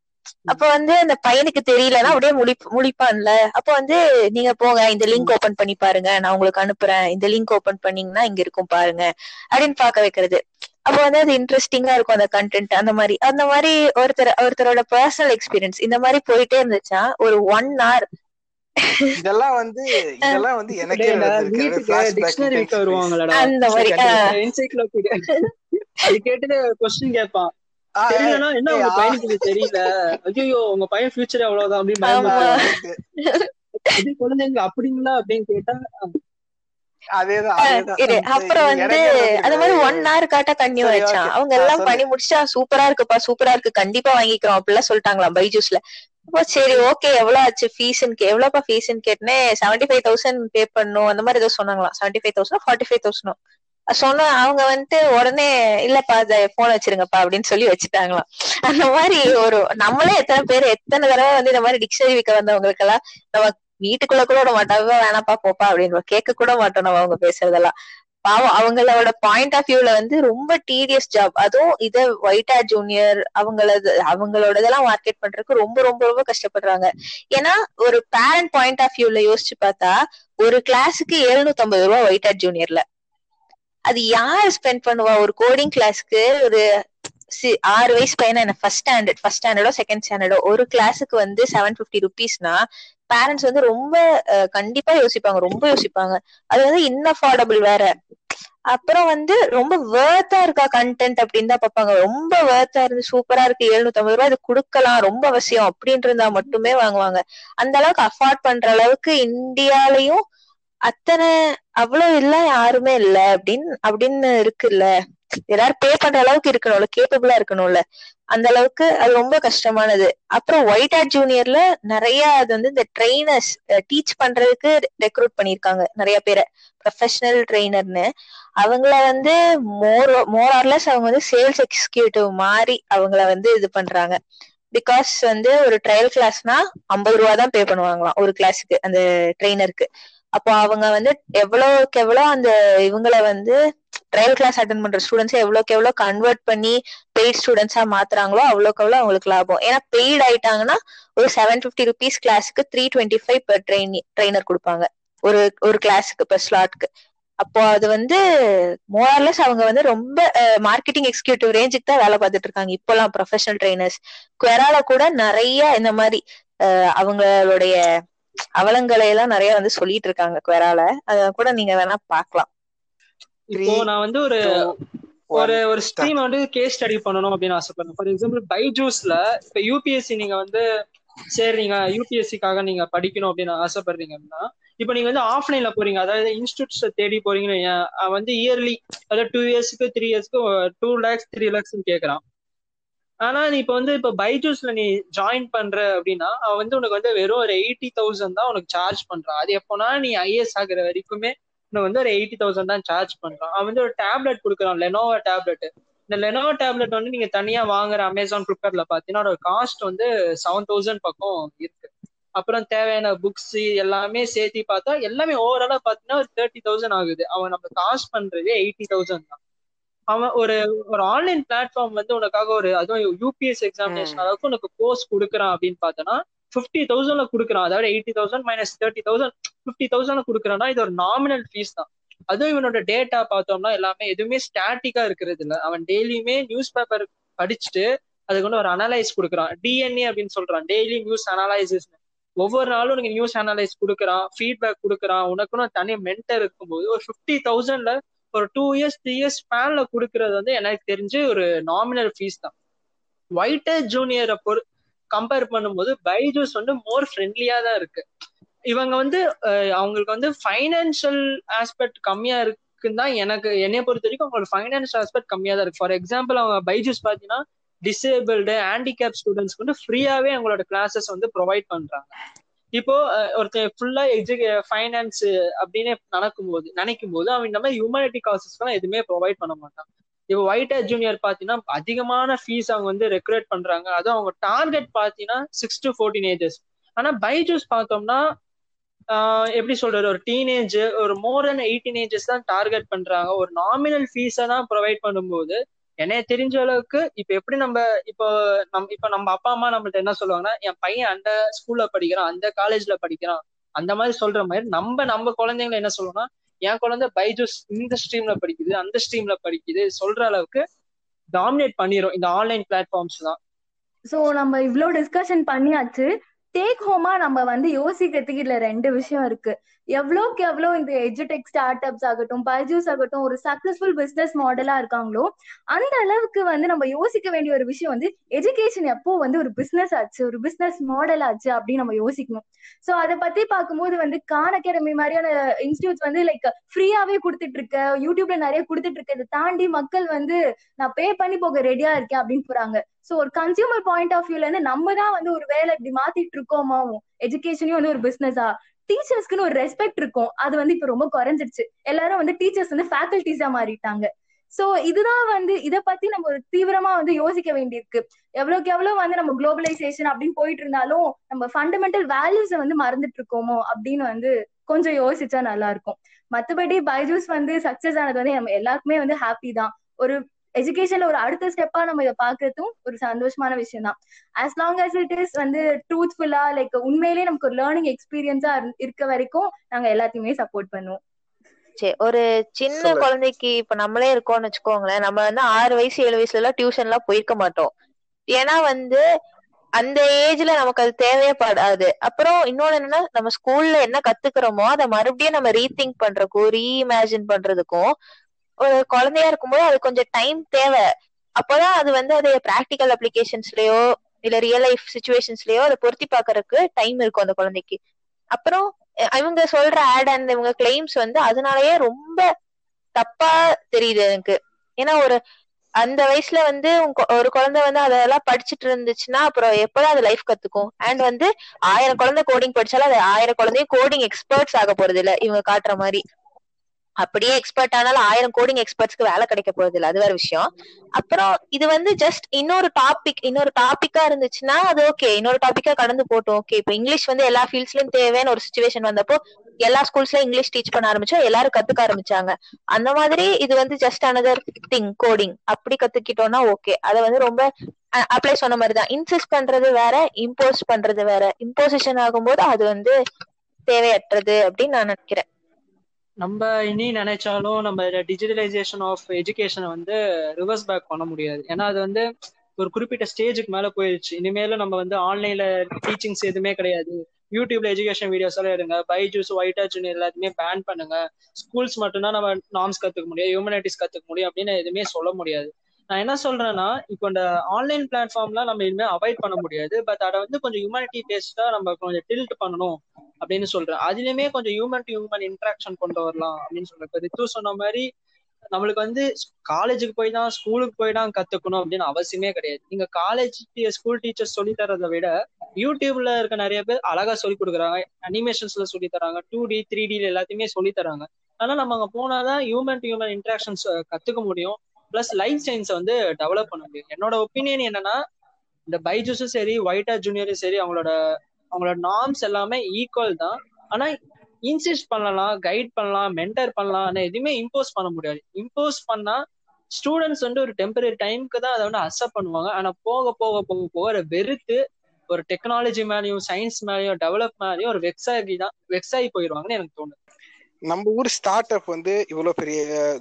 அப்ப வந்து அந்த பையனுக்கு தெரியலன்னா அப்படியே முழி முழிப்பான்ல. அப்ப வந்து நீங்க போங்க இந்த லிங்க் ஓபன் பண்ணி பாருங்க. நான் உங்களுக்கு அனுப்புறேன். இந்த லிங்க் ஓபன் பண்ணீங்கன்னா இங்க இருக்கும் பாருங்க. அப்படின்னு பாக்க வைக்கிறது. அப்ப வந்து அது இன்ட்ரெஸ்டிங்கா இருக்கும் அந்த கண்டென்ட் அந்த மாதிரி அந்த மாதிரி ஒருத்தர் ஒருத்தரோட பர்சனல் எக்ஸ்பீரியன்ஸ் இந்த மாதிரி போயிட்டே இருந்துச்சா ஒரு ஒன் hour. இதெல்லாம் வந்து இதெல்லாம் வந்து எனக்கே வருவாங்களடா. அந்த மாதிரி. அது கேட்டுட்டு கொஸ்டின் கேட்பான். என்ன உங்க. பையனுக்கு இது தெரியல? ஐயோ உங்க பையன் ஃபியூச்சர் அவ்வளவுதான் அப்படின்னு குழந்தைங்க அப்படிங்களா அப்படின்னு கேட்டா அப்புறம் வந்து. அந்த மாதிரி ஒன் hour காட்ட கண்ணி வச்சான். அவங்க எல்லாம். பண்ணி முடிச்சா சூப்பரா இருக்குப்பா சூப்பரா இருக்கு. கண்டிப்பா வாங்கிக்கிறோம் அப்படிலாம் சொல்லிட்டாங்களாம் பைஜூஸ்ல அப்போ சரி ஓகே எவ்வளவு ஆச்சு ஃபீஸ்ன்னு எவ்வளவுப்பா ஃபீஸ்ன்னு கேட்டனே செவன்டி ஃபைவ் தௌசண்ட் பே பண்ணும் அந்த மாதிரி ஏதோ சொன்னாங்களாம். Seventy five thousand forty five thousand சொன்ன அவங்க வந்துட்டு உடனே இல்லப்பா அதை போன் வச்சிருங்கப்பா அப்படின்னு சொல்லி வச்சுட்டாங்களாம். அந்த மாதிரி ஒரு நம்மளே எத்தனை பேர் எத்தனை தடவை வந்து இந்த மாதிரி டிக்ஷனரி விற்க வந்தவங்களுக்கு எல்லாம் நம்ம வீட்டுக்குள்ள கூட விட மாட்டாங்க வேணாப்பா போப்பா அப்படின்னு கேட்க கூட மாட்டோம் நம்ம அவங்க பேசுறதெல்லாம். பாவம் அவங்களோட பாயிண்ட் ஆஃப் வியூல வந்து ரொம்ப டீடியஸ் ஜாப் அதுவும் இத ஒயிட்டா ஜூனியர் அவங்களது அவங்களோட இதெல்லாம் மார்க்கெட் பண்றதுக்கு ரொம்ப ரொம்ப ரொம்ப கஷ்டப்படுறாங்க. ஏன்னா ஒரு பேரண்ட் பாயிண்ட் ஆஃப் வியூல யோசிச்சு பார்த்தா ஒரு கிளாஸுக்கு எழுநூத்தி ஐம்பது ரூபா ஒயிட்டா ஜூனியர்ல அது யார் ஸ்பெண்ட் பண்ணுவா? ஒரு கோடிங் கிளாஸ்க்கு ஒரு சி- ஆறு வயசு பையனா என்ன? ஃபர்ஸ்ட் ஸ்டாண்டர்ட் ஃபர்ஸ்ட் ஸ்டாண்டர்டோ செகண்ட் ஸ்டாண்டர்டோ ஒரு கிளாஸுக்கு வந்து செவன் ஃபிஃப்டி ருபீஸ்னா பேரண்ட்ஸ் வந்து ரொம்ப அஹ், கண்டிப்பா யோசிப்பாங்க. ரொம்ப யோசிப்பாங்க. அது வந்து இன்அஃபோர்டபுள் வேற. அப்புறம் வந்து ரொம்ப வேர்த்தா இருக்கா கண்டென்ட் அப்படின்னு தான் பார்ப்பாங்க. ரொம்ப வேர்த்தா இருந்து சூப்பரா இருக்கு எழுநூத்தி ஐம்பது ரூபாய் இது கொடுக்கலாம் ரொம்ப அவசியம் அப்படின்னு இருந்தா மட்டுமே வாங்குவாங்க. அந்த அளவுக்கு அஃபோர்ட் பண்ற அளவுக்கு இந்தியாலயும் அத்தனை அவ்வளவு இல்ல யாருமே இல்ல அப்படின்னு அப்படின்னு இருக்குல்ல. எல்லாரும் பே பண்ற அளவுக்கு இருக்கணும்ல கேப்பபிளா இருக்கணும்ல. அந்த அளவுக்கு அது ரொம்ப கஷ்டமானது. அப்புறம் ஒயிட் ஹேட் ஜூனியர்ல நிறைய அது வந்து இந்த ட்ரெயினர்ஸ் டீச் பண்றதுக்கு ரெக்ரூட் பண்ணிருக்காங்க நிறைய பேரை. ப்ரொஃபஷனல் ட்ரெயினர்னு அவங்கள வந்து மோர் மோர் ஆர்லெஸ் அவங்க வந்து சேல்ஸ் எக்ஸிக்யூட்டிவ் மாதிரி அவங்கள வந்து இது பண்றாங்க. பிகாஸ் வந்து ஒரு ட்ரையல் கிளாஸ்னா ஐம்பது ரூபா தான் பே பண்ணுவாங்களாம் ஒரு கிளாஸுக்கு அந்த ட்ரெயினருக்கு அப்போ அவங்க வந்து எவ்வளவுக்கு எவ்வளவு அந்த இவங்கள வந்து ட்ரையல் கிளாஸ் அட்டன் பண்ற ஸ்டூடெண்ட்ஸ் எவ்வளவுக்கு எவ்வளவு கன்வெர்ட் பண்ணி பெய்ட் ஸ்டூடெண்ட்ஸா மாத்துறாங்களோ அவ்வளவுக்கு எவ்வளவு அவங்களுக்கு லாபம். ஏன்னா பெய்ட் ஆயிட்டாங்கன்னா ஒரு செவன் பிப்டி ருபீஸ் கிளாஸுக்கு three twenty five per train trainer கொடுப்பாங்க. ஒரு ஒரு கிளாஸுக்கு பெர் ஸ்லாட்க்கு அப்போ அது வந்து மோர்லெஸ் அவங்க வந்து ரொம்ப மார்க்கெட்டிங் எக்ஸிக்யூட்டிவ் ரேஞ்சுக்கு தான் வேலை பார்த்துட்டு இருக்காங்க. இப்போலாம் ப்ரொஃபஷனல் ட்ரைனர்ஸ் குவரால கூட நிறைய இந்த மாதிரி அவங்களுடைய அவலங்களை எல்லாம் நிறைய வந்து சொல்லிட்டு இருக்காங்க குவரால. அத கூட நீங்க வேணா பார்க்கலாம். இப்போ நான் வந்து ஒரு ஒரு ஒரு ஸ்ட்ரீம் வந்து கேஸ் ஸ்டடி பண்ணணும் அப்படின்னு ஆசைப்படுறேன். ஃபார் எக்ஸாம்பிள் பைஜூஸ்ல இப்ப யூபிஎஸ்சி நீங்க வந்து சரி நீங்க யூபிஎஸ்சிக்காக நீங்க படிக்கணும் அப்படின்னு ஆசைப்படுறீங்க அப்படின்னா இப்போ நீங்க வந்து ஆஃப்லைன்ல போறீங்க. அதாவது இன்ஸ்டியூட்ஸ் தேடி போறீங்கன்னு வந்து இயர்லி அதாவது டூ இயர்ஸ்க்கு த்ரீ இயர்ஸ்க்கு டூ லேக்ஸ் த்ரீ லேக்ஸ் கேக்குறான். ஆனா நீ இப்ப வந்து இப்ப பைஜூஸ்ல நீ ஜாயின் பண்ற அப்படின்னா அவன் வந்து உனக்கு வந்து வெறும் ஒரு எயிட்டி தௌசண்ட் தான் உனக்கு சார்ஜ் பண்றான் அது எப்போனா நீ ஐஏஎஸ் ஆகுற வரைக்குமே உனக்கு வந்து ஒரு எயிட்டி தௌசண்ட் தான் சார்ஜ் பண்றான் அவன் வந்து ஒரு டேப்லெட் கொடுக்குறான் லெனோவா டேப்லெட் இந்த லெனோவா டேப்லெட் வந்து நீங்க தனியா வாங்குற அமேசான் ஃபிளிப்கார்ட்ல பாத்தீங்கன்னா அதோட காஸ்ட் வந்து செவன் தௌசண்ட் பக்கம் இருக்கு. அப்புறம் தேவையான புக்ஸ் எல்லாமே சேர்த்து பார்த்தா எல்லாமே ஓவராலா பாத்தீங்கன்னா ஒரு தேர்ட்டி தௌசண்ட் ஆகுது. அவன் நம்ம காஸ்ட் பண்றதே எயிட்டி தௌசண்ட் தான். அவன் ஒரு ஒரு ஆன்லைன் பிளாட்ஃபார்ம் வந்து உனக்காக ஒரு அதுவும் யூபிஎஸ் எக்ஸாமினேஷன் அளவுக்கு உனக்கு கோர்ஸ் கொடுக்குறான் அப்படின்னு பார்த்தோன்னா ஃபிஃப்டி தௌசண்ட்ல கொடுக்குறான். அதாவது eighty thousand minus thirty thousand fifty தௌசண்ட்ல கொடுக்குறான்னா இது ஒரு நாமினல் ஃபீஸ் தான். அதுவும் இவனோட டேட்டா பார்த்தோம்னா எல்லாமே எதுவுமே ஸ்டாட்டிக்கா இருக்கிறது இல்ல. அவன் டெய்லியுமே நியூஸ் பேப்பர் படிச்சுட்டு அதுக்கு வந்து ஒரு அனலைஸ் கொடுக்குறான். டிஎன்ஏ அப்படின்னு சொல்றான். டெய்லி நியூஸ் அனலைசிஸ் ஒவ்வொரு நாளும் உனக்கு நியூஸ் அனலைஸ் கொடுக்குறான் ஃபீட்பேக் கொடுக்குறான். உனக்குன்னு தனி மென்டர் இருக்கும்போது ஒரு ஃபிஃப்டி தௌசண்ட்ல ஒரு டூ இயர்ஸ் த்ரீ இயர்ஸ் ஸ்பேன்ல கொடுக்கறது வந்து எனக்கு தெரிஞ்சு ஒரு நாமினல் ஃபீஸ் தான். ஒயிட்டர் ஜூனியரை பொறு கம்பேர் பண்ணும்போது பைஜூஸ் வந்து மோர் ஃப்ரெண்ட்லியா தான் இருக்கு. இவங்க வந்து அவங்களுக்கு வந்து ஃபைனான்சியல் ஆஸ்பெக்ட் கம்மியா இருக்குன்னு தான் எனக்கு என்னைய பொறுத்த வரைக்கும் அவங்களோட ஃபைனான்சியல் ஆஸ்பெக்ட் கம்மியா தான் இருக்கு. ஃபார் எக்ஸாம்பிள் அவங்க பைஜூஸ் பாத்தீங்கன்னா டிசேபிள்டு ஹேண்டிகேப் ஸ்டூடெண்ட்ஸ்க்கு வந்து ஃப்ரீயாவே அவங்களோட கிளாஸஸ் வந்து ப்ரொவைட் பண்றாங்க. இப்போ ஒருத்தன் ஃபுல்லா எஜுகே ஃபைனான்ஸ் அப்படின்னு நடக்கும் போது நினைக்கும் போது அவன் இந்த மாதிரி ஹியூமனிட்டி காசஸ்லாம் எதுவுமே ப்ரொவைட் பண்ண மாட்டான். இப்போ ஒயிட் ஜூனியர் பாத்தீங்கன்னா அதிகமான ஃபீஸ் அவங்க வந்து ரெக்ரூட் பண்றாங்க. அதுவும் அவங்க டார்கெட் பாத்தீங்கன்னா சிக்ஸ் டு ஃபோர்டீன் ஏஜஸ் ஆனா பைஜூஸ் பார்த்தோம்னா எப்படி சொல்றது? ஒரு டீனேஜ் ஒரு மோர் தென் எயிட்டீன் ஏஜஸ் தான் டார்கெட் பண்றாங்க. ஒரு நாமினல் ஃபீஸை தான் ப்ரொவைட் பண்ணும்போது என்னைய தெரிஞ்ச அளவுக்கு இப்ப எப்படி நம்ம இப்போ நம் இப்ப நம்ம அப்பா அம்மா நம்மள்ட்ட என்ன சொல்லுவாங்கன்னா என் பையன் அந்த ஸ்கூல்ல படிக்கிறான் அந்த காலேஜ்ல படிக்கிறான். அந்த மாதிரி சொல்ற மாதிரி நம்ம நம்ம குழந்தைங்களை என்ன சொல்லுவோம்னா என் குழந்தை பைஜூஸ் இந்த ஸ்ட்ரீம்ல படிக்குது அந்த ஸ்ட்ரீம்ல படிக்குது. சொல்ற அளவுக்கு டாமினேட் பண்ணிரும் இந்த ஆன்லைன் பிளாட்ஃபார்ம்ஸ் தான். சோ நம்ம இவ்வளவு டிஸ்கஷன் பண்ணியாச்சு. டேக் ஹோமா நம்ம வந்து யோசிக்கிறதுக்கு இதுல ரெண்டு விஷயம் இருக்கு. எவ்வளோக்கு எவ்வளோ இந்த எஜுடெக் ஸ்டார்ட் அப்ஸ் ஆகட்டும் பைஜூஸ் ஆகட்டும் ஒரு சக்சஸ்ஃபுல் பிசினஸ் மாடலா இருக்காங்களோ அந்த அளவுக்கு வந்து நம்ம யோசிக்க வேண்டிய ஒரு விஷயம் வந்து எஜுகேஷன் எப்போ வந்து ஒரு பிசினஸ் ஆச்சு ஒரு பிசினஸ் மாடல் ஆச்சு அப்படின்னு நம்ம யோசிக்கணும். சோ அதை பத்தி பார்க்கும்போது வந்து கான் அகாடமி மாதிரியான இன்ஸ்டியூட்ஸ் வந்து லைக் ஃப்ரீயாவே கொடுத்துட்டு இருக்க யூடியூப்ல நிறைய கொடுத்துட்டு இருக்க இதை தாண்டி மக்கள் வந்து நான் பே பண்ணி போக ரெடியா இருக்கேன் அப்படின்னு போறாங்க. சோ ஒரு கன்சியூமர் பாயிண்ட் ஆஃப் வியூல இருந்து நம்ம தான் வந்து ஒரு வேலை இப்படி மாத்திட்டு இருக்கோமாவும் எஜுகேஷனையும் வந்து ஒரு பிசினஸா டீச்சர்ஸ்க்குன்னு ஒரு ரெஸ்பெக்ட் இருக்கும். அது வந்து இப்ப ரொம்ப குறைஞ்சிருச்சு. எல்லாரும் வந்து டீச்சர்ஸ் வந்து ஃபேக்கல்டிஸா மாறிட்டாங்க. சோ இதுதான் வந்து இத பத்தி நம்ம ஒரு தீவிரமா வந்து யோசிக்க வேண்டியிருக்கு. எவ்வளவுக்கு எவ்வளவு வந்து நம்ம குளோபலைசேஷன் அப்படின்னு போயிட்டு இருந்தாலும் நம்ம ஃபண்டமெண்டல் வேல்யூஸ வந்து மறந்துட்டு இருக்கோமோ அப்படின்னு வந்து கொஞ்சம் யோசிச்சா நல்லா இருக்கும். மத்தபடி பைஜூஸ் வந்து சக்சஸ் ஆனது வந்து நம்ம எல்லாருக்குமே வந்து ஹாப்பி தான். ஒரு எஜுகேஷன்ல ஒரு அடுத்த ஸ்டெப்பா நம்ம இதை பாக்குறதும் ஒரு சந்தோஷமான விஷயம் தான் as long as it is வந்து ட்ரூத்ஃபுல்லா லைக் உண்மையிலேயே நமக்கு ஒரு லேர்னிங் எக்ஸ்பீரியன்ஸா இருக்க வரைக்கும் நாங்க எல்லாத்தையுமே சப்போர்ட் பண்ணுவோம். சரி ஒரு சின்ன. குழந்தைக்கு இப்ப நம்மளே இருக்கோம்னு வச்சுக்கோங்களேன் நம்ம வந்து ஆறு வயசு ஏழு வயசுல எல்லாம் டியூஷன் எல்லாம் போயிருக்க மாட்டோம். ஏன்னா வந்து அந்த ஏஜ்ல நமக்கு அது தேவையே படாது அப்புறம் இன்னொன்னு என்னன்னா நம்ம ஸ்கூல்ல என்ன கத்துக்கிறோமோ அதை மறுபடியும் நம்ம ரீதிங்க் பண்றதுக்கும் ரீஇமேஜின் பண்றதுக்கும் ஒரு குழந்தையா இருக்கும்போது அது கொஞ்சம் டைம் தேவை. அப்போதான் அது வந்து அது ப்ராக்டிக்கல் அப்ளிகேஷன்ஸ்லயோ இல்ல ரியல் லைஃப் சுச்சுவேஷன்ஸ்லயோ அதை பொருத்தி பாக்குறதுக்கு டைம் இருக்கும் அந்த குழந்தைக்கு. அப்புறம் இவங்க சொல்ற ஆட் அண்ட் இவங்க கிளைம்ஸ் வந்து அதனாலயே ரொம்ப தப்பா தெரியுது எனக்கு. ஏன்னா ஒரு அந்த வயசுல வந்து ஒரு குழந்தை வந்து அதெல்லாம் படிச்சுட்டு இருந்துச்சுன்னா அப்புறம் எப்பதான் அது லைஃப் கத்துக்கும்? அண்ட் வந்து ஆயிரம் குழந்தை கோடிங் படிச்சாலும் அது ஆயிரம் குழந்தையும் கோடிங் எக்ஸ்பர்ட்ஸ் ஆக போறது இல்ல இவங்க காட்டுற மாதிரி. அப்படியே எக்ஸ்பர்ட் ஆனாலும் ஆயிரம் கோடிங் எக்ஸ்பர்ட்ஸ்க்கு வேலை கிடைக்க போறது இல்லை அது வேற விஷயம். அப்புறம் இது வந்து ஜஸ்ட் இன்னொரு டாபிக் இன்னொரு டாபிக்கா இருந்துச்சுன்னா அது ஓகே இன்னொரு டாபிக்கா கடந்து போட்டோம். ஓகே இப்போ இங்கிலீஷ் வந்து எல்லா ஃபீல்ட்ஸ்லயும் தேவைன்னு ஒரு சுச்சுவேஷன் வந்தப்போ எல்லா ஸ்கூல்ஸ்லயும் இங்கிலீஷ் டீச் பண்ண ஆரம்பிச்சோம். எல்லாரும் கத்துக்க ஆரம்பிச்சாங்க. அந்த மாதிரி இது வந்து ஜஸ்ட் அனதர் திங் கோடிங் அப்படி கத்துக்கிட்டோம்னா ஓகே அதை வந்து ரொம்ப அப்ளை சொன்ன மாதிரி தான் இன்சிஸ்ட் பண்றது வேற இம்போஸ் பண்றது வேற. இம்போசிஷன் ஆகும்போது அது வந்து தேவையற்றது அப்படின்னு நான் நினைக்கிறேன். நம்ம இனி நினைச்சாலும் நம்ம டிஜிட்டலைசேஷன் ஆஃப் எஜுகேஷனை வந்து ரிவர்ஸ் பேக் பண்ண முடியாது. ஏன்னா அது வந்து ஒரு குறிப்பிட்ட ஸ்டேஜுக்கு மேல போயிடுச்சு இனிமேல நம்ம வந்து ஆன்லைன்ல டீச்சிங்ஸ் எதுவுமே கிடையாது. யூடியூப்ல எஜுகேஷன் வீடியோஸ் எல்லாம் எடுங்க. பைஜூஸ் ஒயிட் ஜூனியர் எல்லாத்தையுமே பேன் பண்ணுங்க. ஸ்கூல்ஸ் மட்டும்தான் நம்ம நாம்ஸ் கத்துக்க முடியும். ஹியூமனிட்டிஸ் கத்துக்க முடியும் அப்படின்னு எதுவுமே சொல்ல முடியாது. நான் என்ன சொல்றேன்னா இப்போ இந்த ஆன்லைன் பிளாட்ஃபார்ம்லாம் நம்ம இனிமேல் அவாய்ட் பண்ண முடியாது. பட் அதை வந்து கொஞ்சம் ஹியூமனிட்டி பேஸ்டா நம்ம கொஞ்சம் டில்ட் பண்ணணும். அப்படின்னு சொல்றேன். அதுலயுமே கொஞ்சம் ஹியூமன் டு ஹியூமன் இன்ட்ராக்ஷன் கொண்டு வரலாம் அப்படின்னு சொல்றேன். ரித்து சொன்ன மாதிரி நம்மளுக்கு வந்து காலேஜுக்கு போய் தான் ஸ்கூலுக்கு போய் தான் கத்துக்கணும் அப்படின்னு அவசியமே கிடையாது. நீங்க காலேஜ் ஸ்கூல் டீச்சர்ஸ் சொல்லி தரதை விட யூடியூப்ல இருக்க நிறைய பேர் அழகா சொல்லி கொடுக்குறாங்க. அனிமேஷன்ஸ்ல சொல்லி தராங்க டூ டி த்ரீ டி எல்லாத்தையுமே சொல்லி தராங்க ஆனா நம்ம அங்க போனாதான் ஹியூமன் டு ஹியூமன் இன்ட்ராக்ஷன்ஸ் கத்துக்க முடியும். பிளஸ் லைஃப் சயின்ஸை வந்து டெவலப் பண்ண முடியும். என்னோட ஒப்பீனியன் என்னன்னா இந்த பைஜூஸும் சரி ஒயிட்டா ஜூனியரும் சரி அவங்களோட அவங்களோட நார்ம்ஸ் எல்லாமே ஈக்குவல் தான். ஆனா இன்சிஸ்ட் பண்ணலாம் கைட் பண்ணலாம் மென்டர் பண்ணலாம் ஆனா எதுவுமே இம்போஸ் பண்ண முடியாது. இம்போஸ் பண்ணா ஸ்டூடெண்ட்ஸ் வந்து ஒரு டெம்பரரி டைம்க்கு தான் அதை வந்து அக்செப்ட் பண்ணுவாங்க. ஆனா போக போக போக போக அதை வெறுத்து ஒரு டெக்னாலஜி மேலேயும் சயின்ஸ் மேலேயும் டெவலப் மேலேயும் ஒரு வெக்ஸாகி தான் வெக்ஸாகி போயிடுவாங்கன்னு எனக்கு தோணுது. நம்ம ஊர் ஸ்டார்ட் அப் வந்து இவ்வளவு பெரிய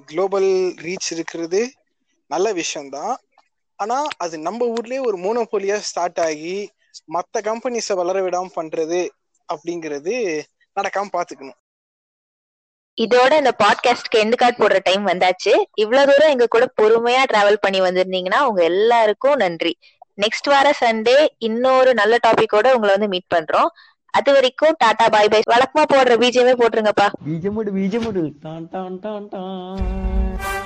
குளோபல் ரீச் இருக்கிறது நல்ல விஷயம்தான். ஆனா அது நம்ம ஊர்லயே ஒரு மோனோபோலியா ஸ்டார்ட் ஆகி மத்த கம்பெனிஸை வளர விடாம பண்றது அப்படிங்கிறது நடக்காம பாத்துக்கணும். இதோட இந்த பாட்காஸ்ட்க்கு எண்டு கார்டு போடுற டைம் வந்தாச்சு. இவ்வளவு தூரம் எங்க கூட பொறுமையா டிராவல் பண்ணி வந்திருந்தீங்கன்னா உங்க எல்லாருக்கும் நன்றி. நெக்ஸ்ட் வார சண்டே இன்னொரு நல்ல டாபிக்கோட உங்களை வந்து மீட் பண்றோம். அது வரைக்கும் டாடா பாய் பாய். வழக்கமா போடுற பிஜிஎமே போட்டுருங்கப்பா. பீஜமுடு பீஜமுடு டான் டான் டான் டான்.